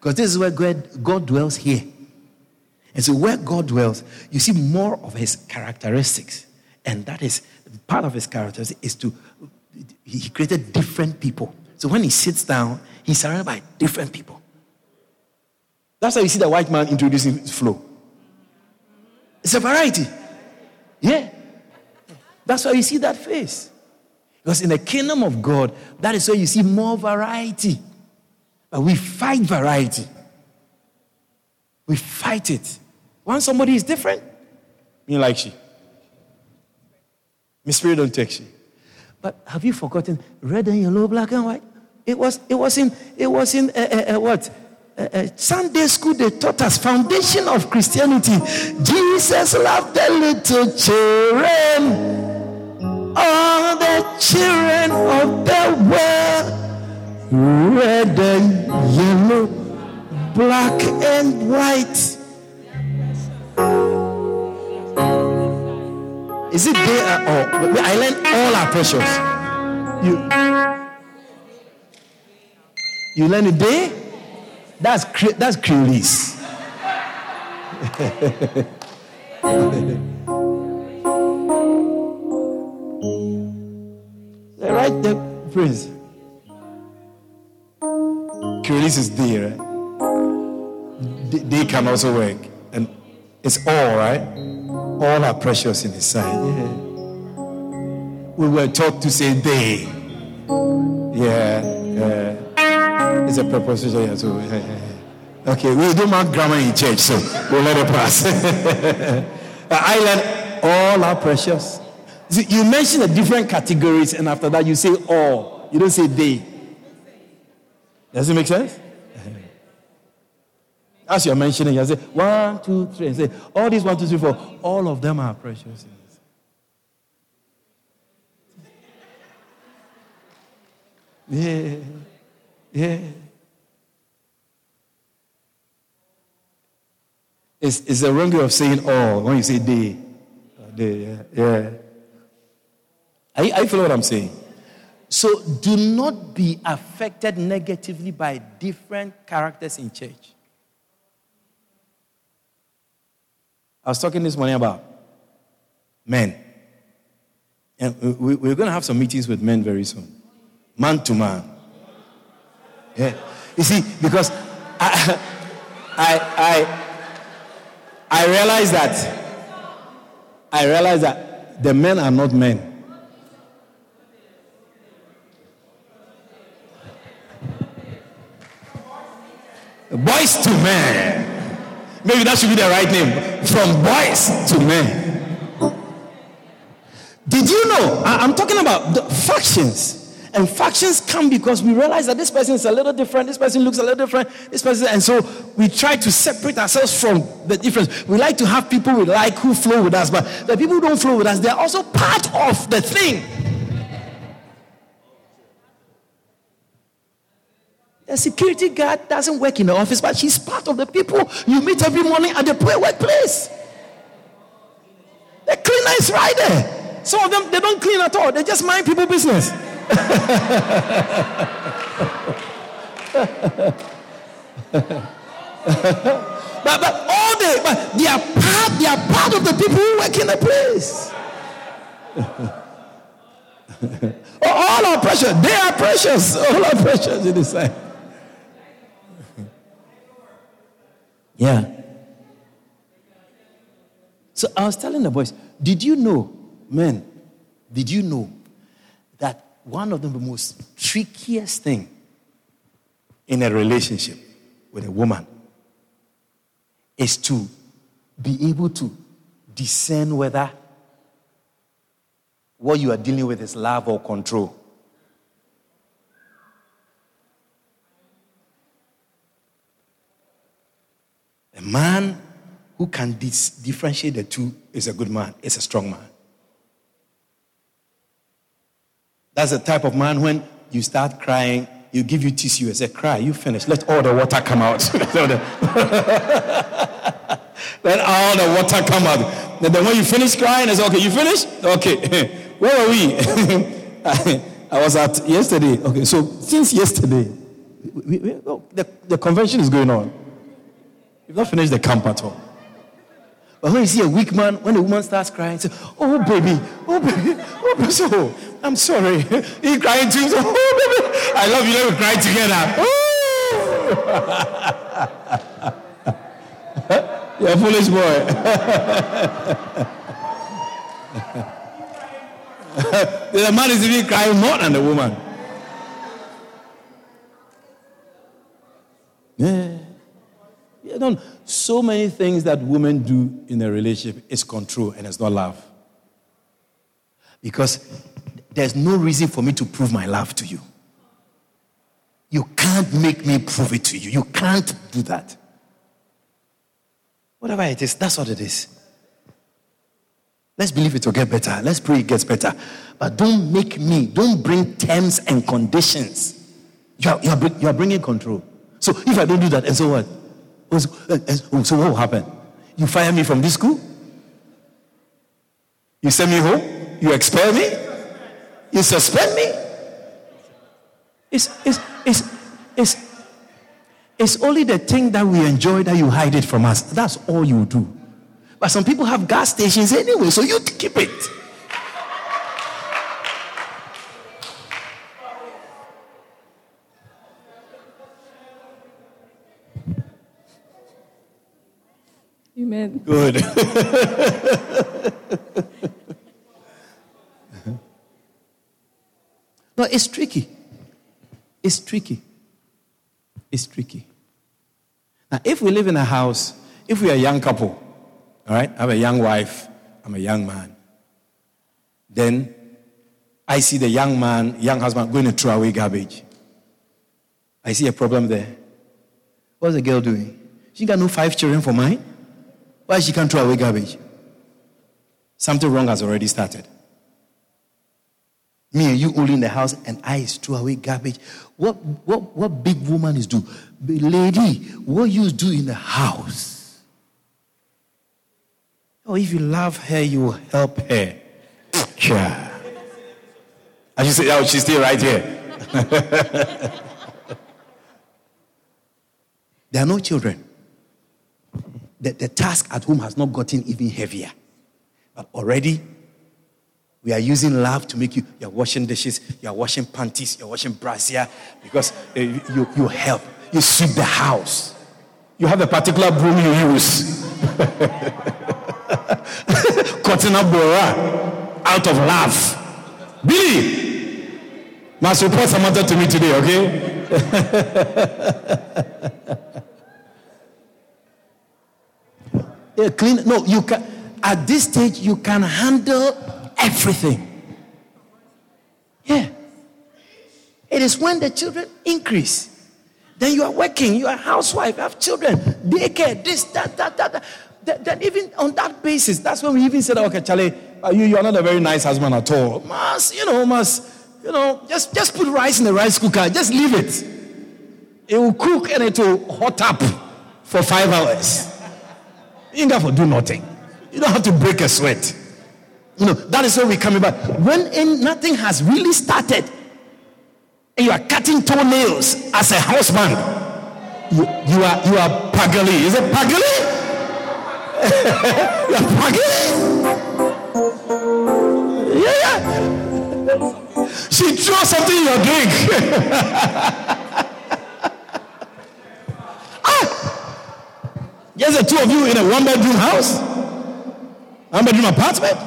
Because this is where God, God dwells here. And so, where God dwells, you see more of his characteristics. And that is part of his characteristics is to, he created different people. So, when he sits down, he's surrounded by different people. That's how you see the white man introducing flow. It's a variety. Yeah. That's why you see that face. Because in the kingdom of God, that is where you see more variety. But we fight variety. We fight it. Once somebody is different, me like she. My spirit don't take she. But have you forgotten red and yellow, black and white? It was, it was in, it was in uh, uh, uh, what? Sunday school, they taught us foundation of Christianity. Jesus loved the little children, all the children of the world red and yellow, black and white. Is it there all? I learned all are precious? You you learn it there? That's that's curious. right there, Prince. Release is. They can also work. And it's all, right? All are precious in His sight. Yeah. We were taught to say they. Yeah, yeah. It's a preposition here, so. Yeah. Okay, we don't grammar in church, so we'll let it pass. (laughs) Uh, island, all are precious. You mention the different categories, and after that, you say all. You don't say they. Does it make sense? As you're mentioning, you say one, two, three, and say all these one, two, three, four. All of them are precious. Yeah, yeah. It's, it's a wrong way of saying all when you say they. They, yeah. yeah. I, feel what I'm saying. So do not be affected negatively by different characters in church. I was talking this morning about men. And we, we're going to have some meetings with men very soon. Man to man. Yeah. You see, because I, (laughs) I, I, I realize that, I realize that the men are not men. Boys to men. Maybe that should be the right name. From boys to men. Did you know? I, am talking about the factions. And factions come because we realize that this person is a little different, this person looks a little different, this person, and so we try to separate ourselves from the difference. We like to have people we like who flow with us, but the people who don't flow with us, they're also part of the thing. A security guard doesn't work in the office, but she's part of the people you meet every morning at the workplace. The cleaner is right there. Some of them, they don't clean at all. They just mind people business. (laughs) but, but all they, but they are part, they are part of the people who work in the place. (laughs) all are precious. They are precious. All are precious in the sight. Yeah. So I was telling the boys, did you know, men, did you know that one of the most trickiest thing in a relationship with a woman is to be able to discern whether what you are dealing with is love or control. A man who can dis- differentiate the two is a good man, is a strong man. That's the type of man when you start crying, you give you tissue and say, Cry, you finish. Let all the water come out. (laughs) (laughs) Let all the water come out. then when you finish crying, I it's okay. You finish? Okay. (laughs) Where were we? I, was at yesterday. Okay, so since yesterday, we, we, oh, the, the convention is going on. You've not finished the camp at all. But when you see a weak man, when a woman starts crying, say, Oh, baby, oh, baby, oh, baby, so I'm sorry. (laughs) He crying too. So, oh, baby, I love you. Let me cry together. Oh. (laughs) You're a foolish boy. (laughs) the man is even crying more than the woman. Yeah. You know, so many things that women do in a relationship is control and it's not love. Because there's no reason for me to prove my love to you. You can't make me prove it to you. You can't do that. Whatever it is, that's what it is. Let's believe it will get better. Let's pray it gets better. But don't make me, don't bring terms and conditions. You are, you are, you are bringing control. So if I don't do that, and so what? Oh, so what will happen? You fire me from this school? You send me home? You expel me? You suspend me? It's, it's, it's, it's, it's only the thing that we enjoy that you hide it from us. That's all you do. But some people have gas stations anyway, so you keep it. Amen. Good. (laughs) no, it's tricky. It's tricky. It's tricky. Now, if we live in a house, if we are a young couple, all right, I have a young wife, I'm a young man, then I see the young man, young husband going to throw away garbage. I see a problem there. What's the girl doing? She got no five children for mine. Why she can't throw away garbage? Something wrong has already started. Me and you only in the house, and I throw away garbage. What, what, what big woman is do? Lady, what you do in the house? Oh, if you love her, you will help her. Yeah. And she said, oh, she's still right here. (laughs) there are no children. The, the task at home has not gotten even heavier. But already, we are using love to make you, you're washing dishes, you're washing panties, you're washing brassiere, because uh, you, you help. You sweep the house. You have a particular broom you use. (laughs) Cutting up Bora out of love. Billy, must report Samantha to me today, okay? (laughs) clean. No, you can. At this stage, you can handle everything. Yeah. It is when the children increase. Then you are working, you are a housewife, have children, daycare, this, that, that, that. that. Then, even on that basis, that's when we even said, okay, Charlie, you, you are not a very nice husband at all. Must, you know, must, you know, just, just put rice in the rice cooker. Just leave it. It will cook and it will hot up for five hours. You have to do nothing. You don't have to break a sweat. You know, that is where we're coming back. When in, nothing has really started, and you are cutting toenails as a husband, you, you are you are pagali. Is it pagali? (laughs) you are pagali? Yeah, yeah. She threw something in your drink. (laughs) Just the two of you in a one bedroom house, one bedroom apartment.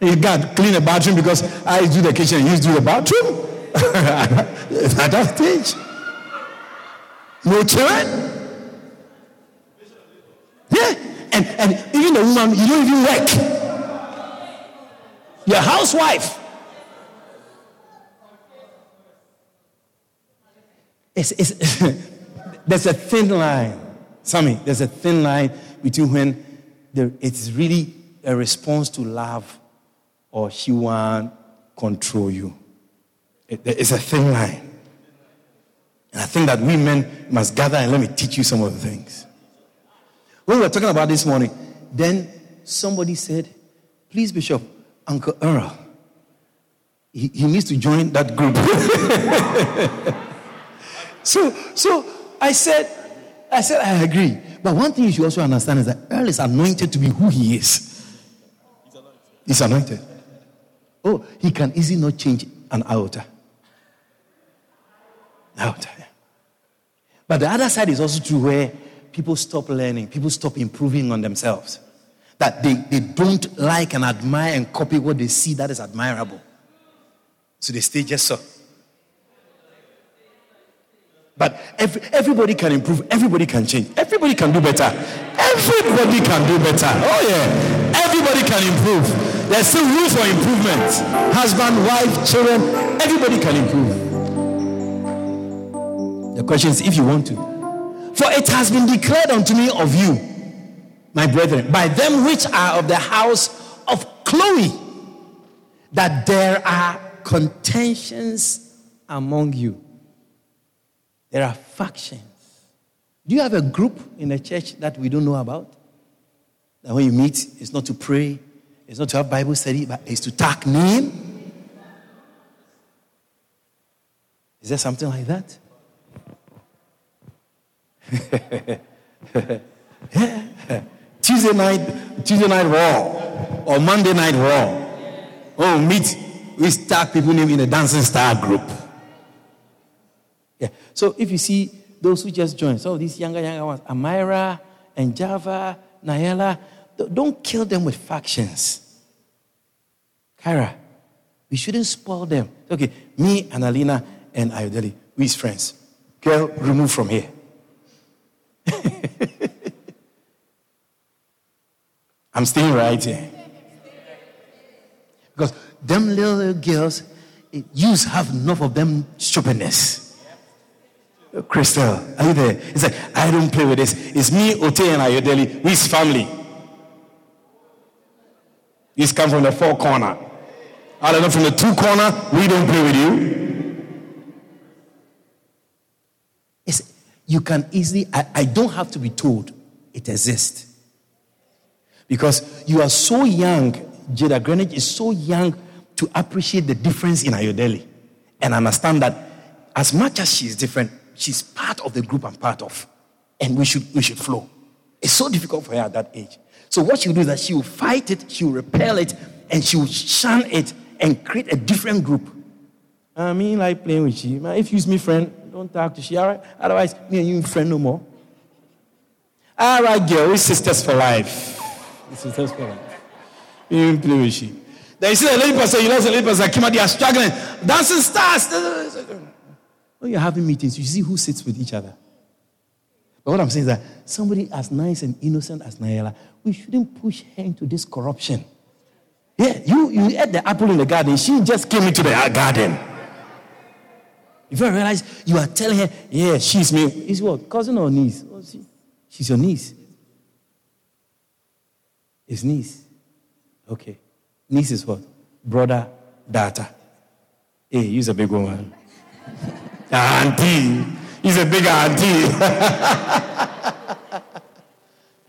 You can't clean a bathroom because I do the kitchen you do the bathroom. At (laughs) that stage. No children? Yeah. And, and even the woman, you don't even work. You're a housewife. It's, it's, (laughs) there's a thin line. Sammy, there's a thin line between when there, it's really a response to love or she want control you. It, it's a thin line. And I think that we men must gather and let me teach you some of the things. When we were talking about this morning, then somebody said, Please, Bishop, Uncle Earl, he, he needs to join that group. (laughs) so, so I said, I said, I agree. But one thing you should also understand is that Earl is anointed to be who he is. He's anointed. Oh, he can easily not change an iota. Iota. But the other side is also true where people stop learning, people stop improving on themselves. That they, they don't like and admire and copy what they see that is admirable. So they stay just so. But every, everybody can improve, everybody can change, everybody can do better. Everybody can do better. Oh, yeah. Everybody can improve. There's still room for improvement. Husband, wife, children, everybody can improve. The question is if you want to. For it has been declared unto me of you, my brethren, by them which are of the house of Chloe, that there are contentions among you. There are factions. Do you have a group in the church that we don't know about? That when you meet, it's not to pray, it's not to have Bible study, but it's to tag name? Is there something like that? (laughs) Tuesday night, Tuesday night raw, or Monday night raw. Oh, meet, we start people name in a dancing star group. Yeah. So if you see those who just joined, some of these younger, younger ones, Amira and Java, Nayela, don't kill them with factions. Kyra, we shouldn't spoil them. Okay, me and Alina and Ayodele, we is friends. Girl, remove from here. (laughs) I'm staying right here. Because them little girls, eh, it, you have enough of them stupidness. Crystal, are you there? It's like, I don't play with this. It's me, Ote, and Ayodele. We's family. He's come from the four corner. I don't know, from the two corner, we don't play with you. It's, you can easily, I, I don't have to be told it exists. Because you are so young, Jada Greenwich is so young to appreciate the difference in Ayodele and understand that as much as she is different, she's part of the group I'm part of. And we should, we should flow. It's so difficult for her at that age. So what she'll do is that she will fight it, she will repel it, and she will shun it and create a different group. I mean, like playing with she. If you use me friend, don't talk to she, all right? Otherwise, me and you friend no more. All right, girl, we sisters for life. We sisters for life. You play with she. Then you see the lady pastor, you know the lady pastor, Kima, they are struggling. Dancing stars. When you're having meetings, you see who sits with each other. But what I'm saying is that somebody as nice and innocent as Nayela, we shouldn't push her into this corruption. Yeah, you, you ate the apple in the garden. She just came into the garden. If you realize you are telling her, yeah, she's me. Is what? Cousin or niece? Oh, she, she's your niece. It's niece. Okay. Niece is what? Brother, daughter. Hey, he's a big woman. Auntie. He's a big auntie. (laughs)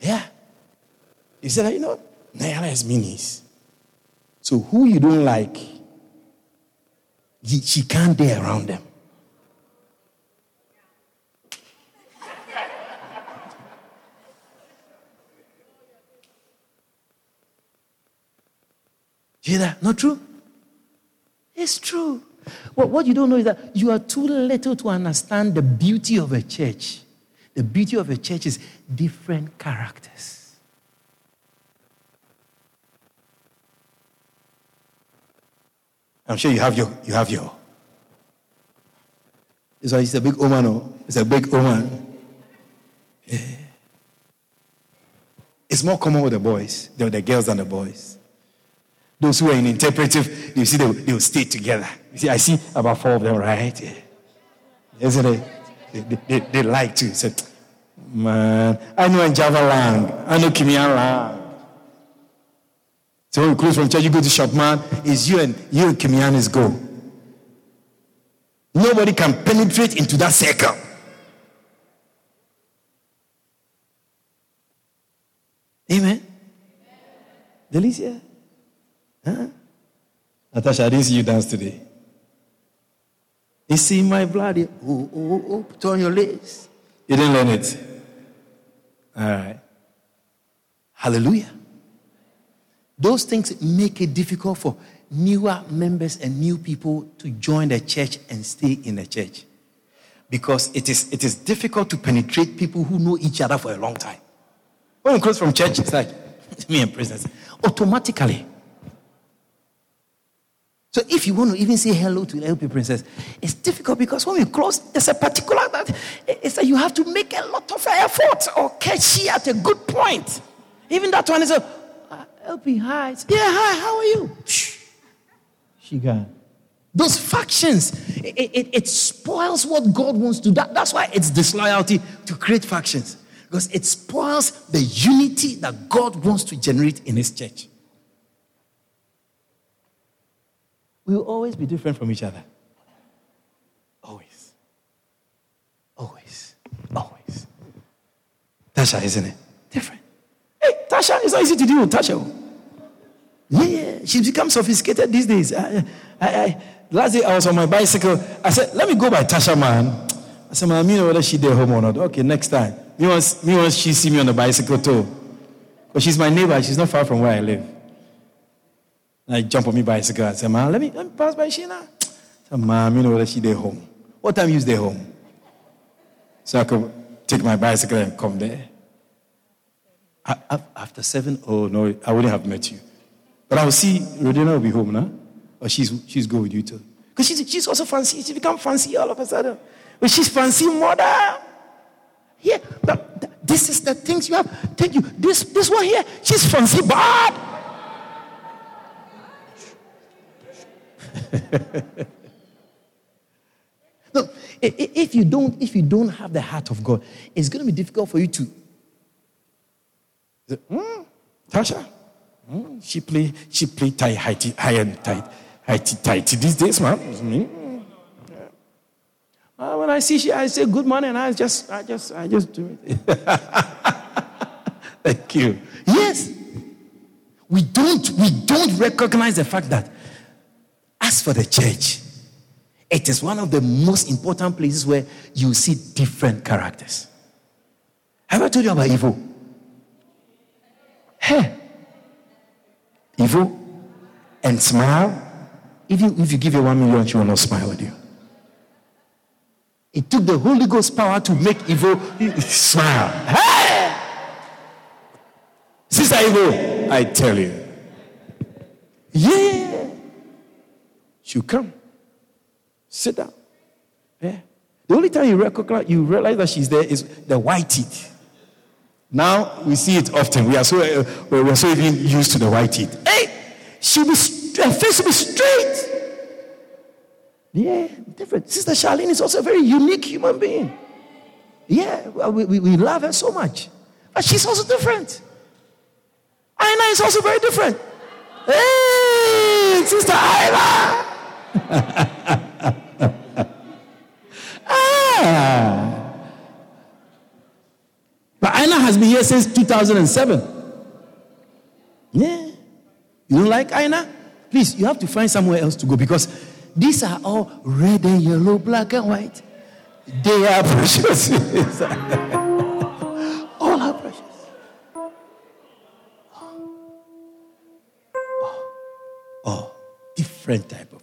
yeah. He said, you know, Nayala has minis. So who you don't like, she can't be around them. You (laughs) hear that? Not true? It's true. Well, what you don't know is that you are too little to understand the beauty of a church. The beauty of a church is different characters. I'm sure you have your you have your. This one a big woman, oh. It's a big woman. Yeah. It's more common with the boys, the, the girls than the boys. Those who are in interpretive, you see, they, they will stay together. You see, I see about four of them, right? Isn't it? They, they, they, they like to. Say, man, I know Java Lang. I know Kimian Lang. So when you close from church, you go to shop, man, it's you and you and Kimianis go. Nobody can penetrate into that circle. Amen. Delicia. Huh? Natasha, I didn't see you dance today. You see my blood. Oh, oh, oh, on your legs. You didn't learn it. All right. Hallelujah. Those things make it difficult for newer members and new people to join the church and stay in the church. Because it is, it is difficult to penetrate people who know each other for a long time. When we close from church, it's like (laughs) me and Princess. Automatically, so if you want to even say hello to the LP princess, it's difficult because when we close, there's a particular that it's that you have to make a lot of effort or catch she at a good point. Even that one is a uh, LP hi. Yeah, hi, how are you? She gone. those factions. It, it, it, spoils what God wants to do. That, that's why it's disloyalty to create factions. Because it spoils the unity that God wants to generate in his church. We will always be different from each other. Always. Always. Always. Tasha, isn't it? Different. Hey, Tasha, it's not easy to deal with Tasha. Yeah, yeah. She's become sophisticated these days. I, I, I, last day I was on my bicycle. I said, let me go by Tasha, man. I said, man, you know whether she there home or not. Okay, next time. Me once, me once she see me on the bicycle too. Because she's my neighbor. She's not far from where I live. I jump on my bicycle. and say, man, let me, let me pass by Sheena. Say, mom, you know that she there home. What time you there home? So I could take my bicycle and come there. I, after seven, oh no, I wouldn't have met you. But I will see Rodina will be home now. Or she's she's go with you too. Because she's, she's also fancy. She become fancy all of a sudden. But she's fancy mother. Yeah, but this is the things you have. Thank you. This this one here, she's fancy bad. No, if you don't, if you don't have the heart of God, it's going to be difficult for you to. Mm, Tasha, mm, she play, she play tight, high, high and tight, high, tight these days, man. Mm. Uh, when I see she, I say good morning. And I just, I just, I just do it. (laughs) Thank you. Yes, we don't, we don't recognize the fact that as for the church, it is one of the most important places where you see different characters. Have I told you about evil? Hey, evil and smile. Even if you give her one million, she will not smile at you. It took the Holy Ghost power to make evil smile. Hey! Sister Evil, I tell you. Yeah. She'll come. Sit down. Yeah. The only time you recognize, you realize that she's there is the white teeth. Now we see it often. We are so uh, we're so even used to the white teeth. Hey, she'll be her face will be straight. Yeah, different. Sister Charlene is also a very unique human being. Yeah, we, we, we love her so much. But she's also different. Aina is also very different. Hey, Sister Aina. (laughs) ah. But Aina has been here since 2007. Yeah. You don't like Aina? Please, you have to find somewhere else to go because these are all red and yellow, black and white. They are (laughs) precious. all are precious. Oh, oh, different type.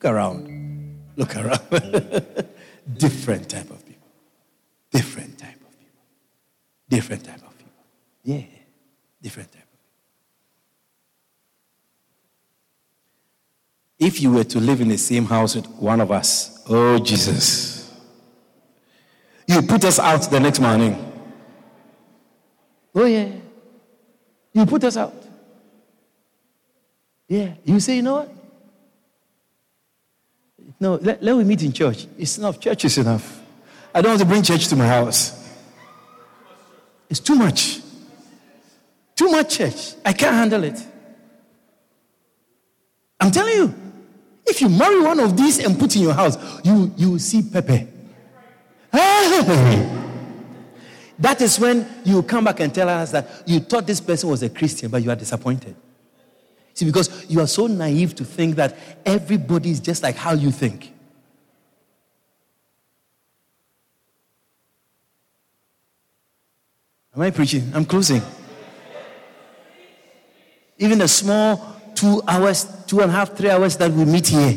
Look around. Look around. (laughs) different type of people. Different type of people. Different type of people. Yeah. Different type. Of people. If you were to live in the same house with one of us, oh Jesus, you put us out the next morning. Oh, yeah. You put us out. Yeah. You say, you know what? No, let, let me meet in church. It's enough. Church is enough. I don't want to bring church to my house. It's too much. Too much church. I can't handle it. I'm telling you. If you marry one of these and put in your house, you you see Pepe. (laughs) That is when you come back and tell us that you thought this person was a Christian, but you are disappointed. See, because you are so naive to think that everybody is just like how you think. Am I preaching? I'm closing. Even a small two hours, two and a half, three hours that we meet here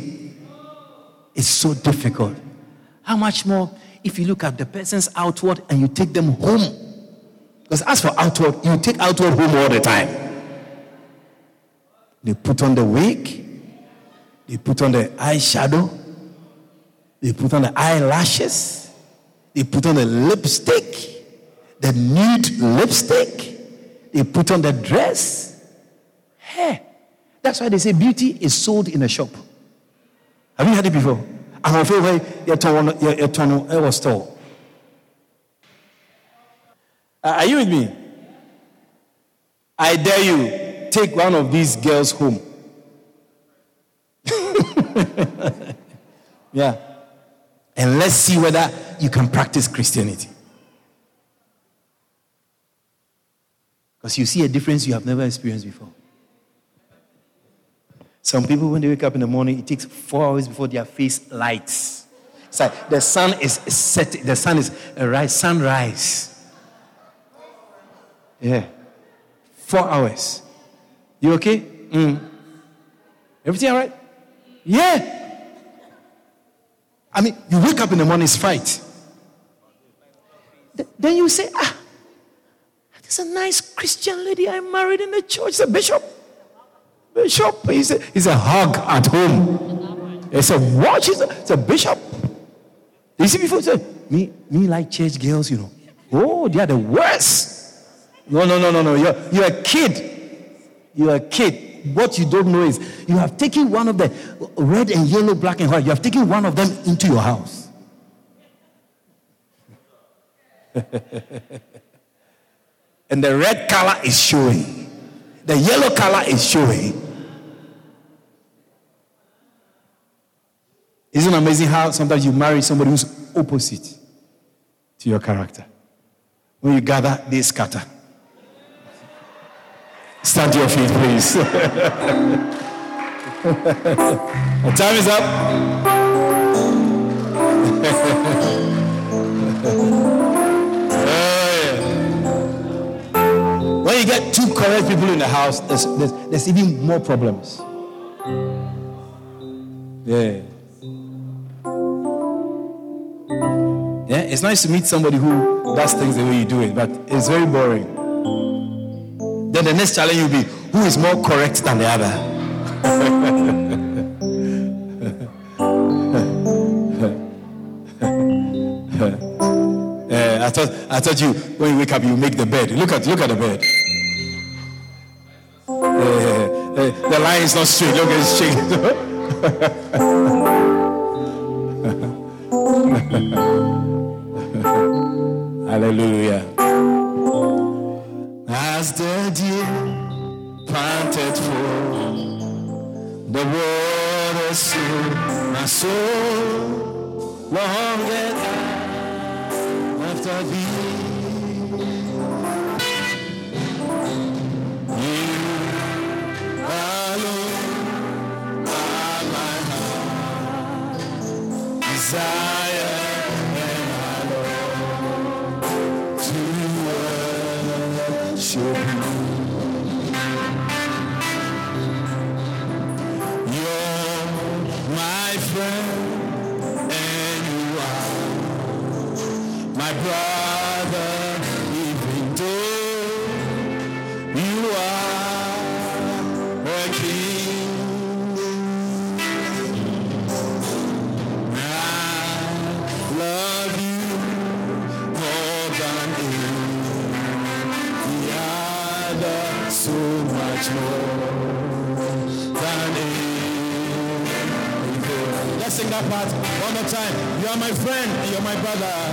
is so difficult. How much more if you look at the person's outward and you take them home? Because as for outward, you take outward home all the time. They put on the wig, they put on the eyeshadow, they put on the eyelashes, they put on the lipstick, the nude lipstick, they put on the dress. Hair. That's why they say beauty is sold in a shop. Have you heard it before? I'm afraid your tone was told. Are you with me? I dare you, take one of these girls home. (laughs) yeah. And let's see whether you can practice Christianity. Because you see a difference you have never experienced before. Some people, when they wake up in the morning, it takes four hours before their face lights. It's like the sun is set, the sun is uh, a rise, sunrise. Yeah. Four hours. You okay? Mm. Everything all right? Yeah. I mean, you wake up in the morning, it's fight. Then you say, ah, there's a nice Christian lady I married in the church, the bishop. Bishop, he's a, he's a hug at home. It's a watch, he's a, it's a bishop. You see, before say, me, me like church girls, you know. Oh, they are the worst. No, no, no, no, no. You're, you're a kid. You're a kid. what you don't know is you have taken one of the red and yellow, black and white, you have taken one of them into your house. (laughs) and the red color is showing, the yellow color is showing. Isn't it amazing how sometimes you marry somebody who's opposite to your character? When you gather, they scatter. Stand to your feet, please. (laughs) time is up. when you get two correct people in the house, there's, there's, there's even more problems. Yeah. Yeah, it's nice to meet somebody who does things the way you do it, but it's very boring. Then the next challenge will be who is more correct than the other. uh, (laughs) I thought I thought you when you wake up you make the bed. Look at look at the bed. Uh, uh, the line is not straight. Look, it's shaking. (laughs) Hallelujah. As the deer panted for the water, so my soul longed after thee. Desire. My friend, you're my brother.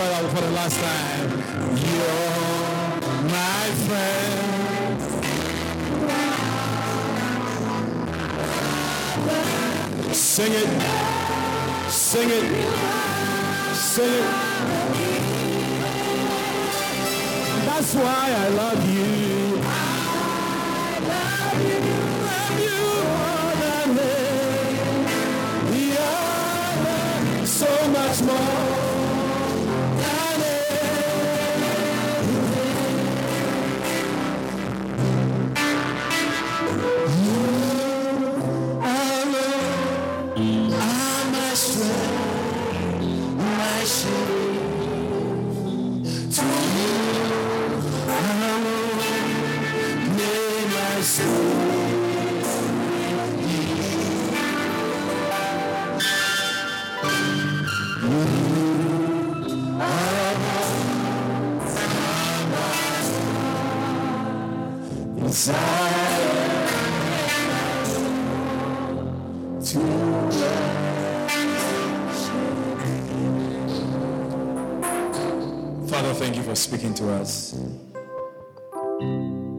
brother for the last time. You're my friend. Sing it. Sing it. Sing it. That's why I love you. I love you. Love you more than me. Yeah, so much more.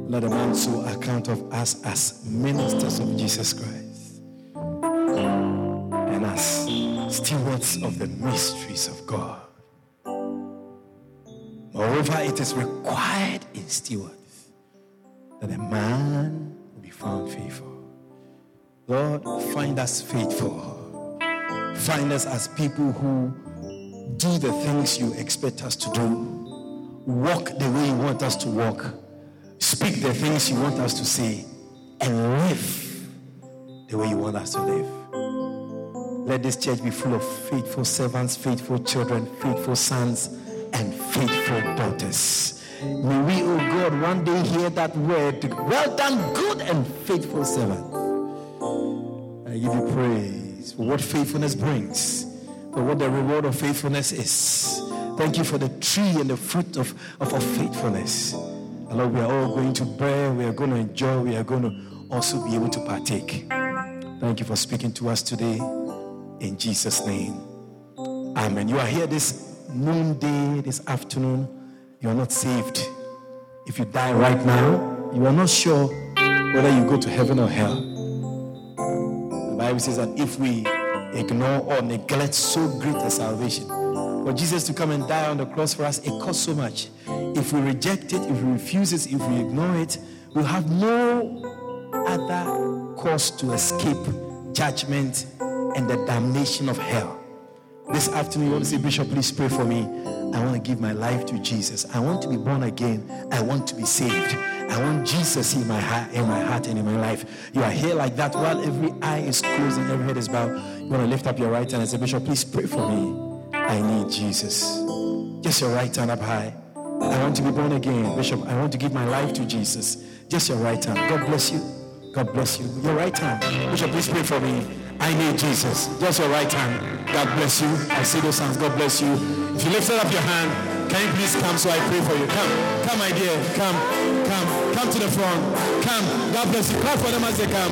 Let a man so account of us as ministers of Jesus Christ and as stewards of the mysteries of God. Moreover, it is required in stewards that a man be found faithful. Lord, find us faithful. Find us as people who do the things you expect us to do, walk the way you want us to walk, speak the things you want us to say, and live the way you want us to live. Let this church be full of faithful servants, faithful children, faithful sons, and faithful daughters. May we, oh God, one day hear that word, well done, good and faithful servant. I give you praise for what faithfulness brings but what the reward of faithfulness is. Thank you for the tree and the fruit of, of, of faithfulness. And Lord, we are all going to bear, we are going to enjoy, we are going to also be able to partake. Thank you for speaking to us today. In Jesus' name. Amen. You are here this noonday, this afternoon. You are not saved. If you die right now, you are not sure whether you go to heaven or hell. The Bible says that if we ignore or neglect so great a salvation. For Jesus to come and die on the cross for us, it costs so much. If we reject it, if we refuse it, if we ignore it, we'll have no other course to escape judgment and the damnation of hell. This afternoon, you want to say, Bishop, please pray for me. I want to give my life to Jesus. I want to be born again. I want to be saved. I want Jesus in my heart, in my heart and in my life. You are here like that while every eye is closed and every head is bowed. You want to lift up your right hand and say, Bishop, please pray for me. I need Jesus. Just your right hand up high. I want to be born again. Bishop, I want to give my life to Jesus. Just your right hand. God bless you. God bless you. Your right hand. Bishop, please pray for me. I need Jesus. Just your right hand. God bless you. I see those hands. God bless you. If you lifted up your hand, can you please come so I pray for you? Come, come, my dear. Come, come, come to the front. Come. God bless you. Clap for them as they come.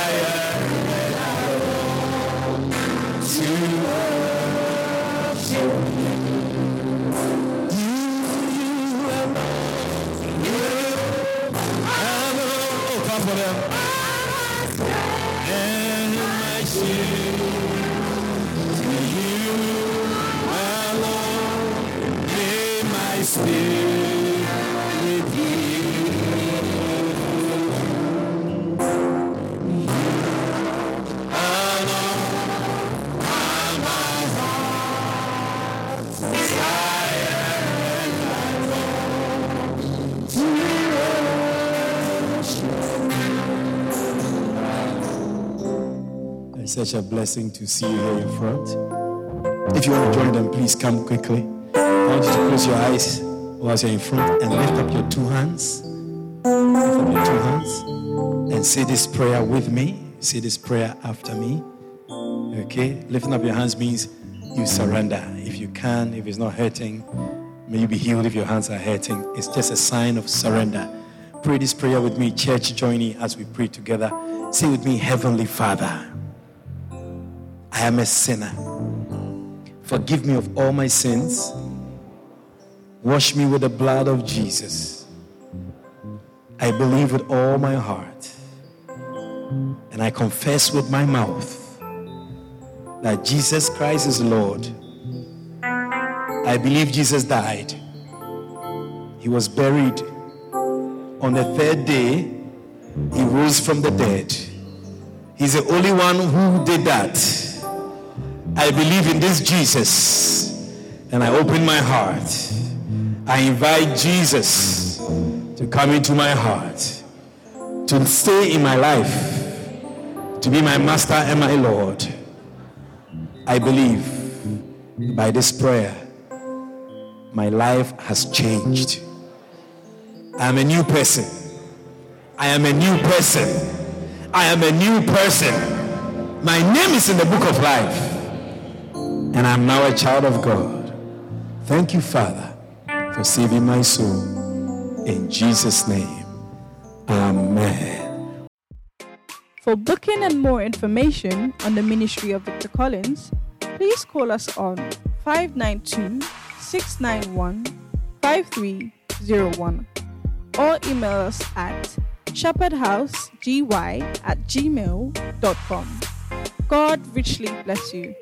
desire. Such a blessing to see you here in front. If you want to join them, please come quickly. I want you to close your eyes whilst you're in front and lift up your two hands. Lift up your two hands and say this prayer with me. Say this prayer after me. Okay? Lifting up your hands means you surrender. If you can, if it's not hurting, may you be healed if your hands are hurting. It's just a sign of surrender. Pray this prayer with me, church, joining as we pray together. Say with me, Heavenly Father. I am a sinner. Forgive me of all my sins. Wash me with the blood of Jesus. I believe with all my heart. And I confess with my mouth that Jesus Christ is Lord. I believe Jesus died. He was buried. On the third day, he rose from the dead. He's the only one who did that. I believe in this Jesus and I open my heart. I invite Jesus to come into my heart, to stay in my life, to be my master and my Lord. I believe by this prayer, my life has changed. I'm a new person. I am a new person. I am a new person. My name is in the book of life. And I'm now a child of God. Thank you, Father, for saving my soul. In Jesus' name, Amen. For booking and more information on the ministry of Victor Collins, please call us on 592 691 5301 or email us at shepherdhousegy at gmail.com. God richly bless you.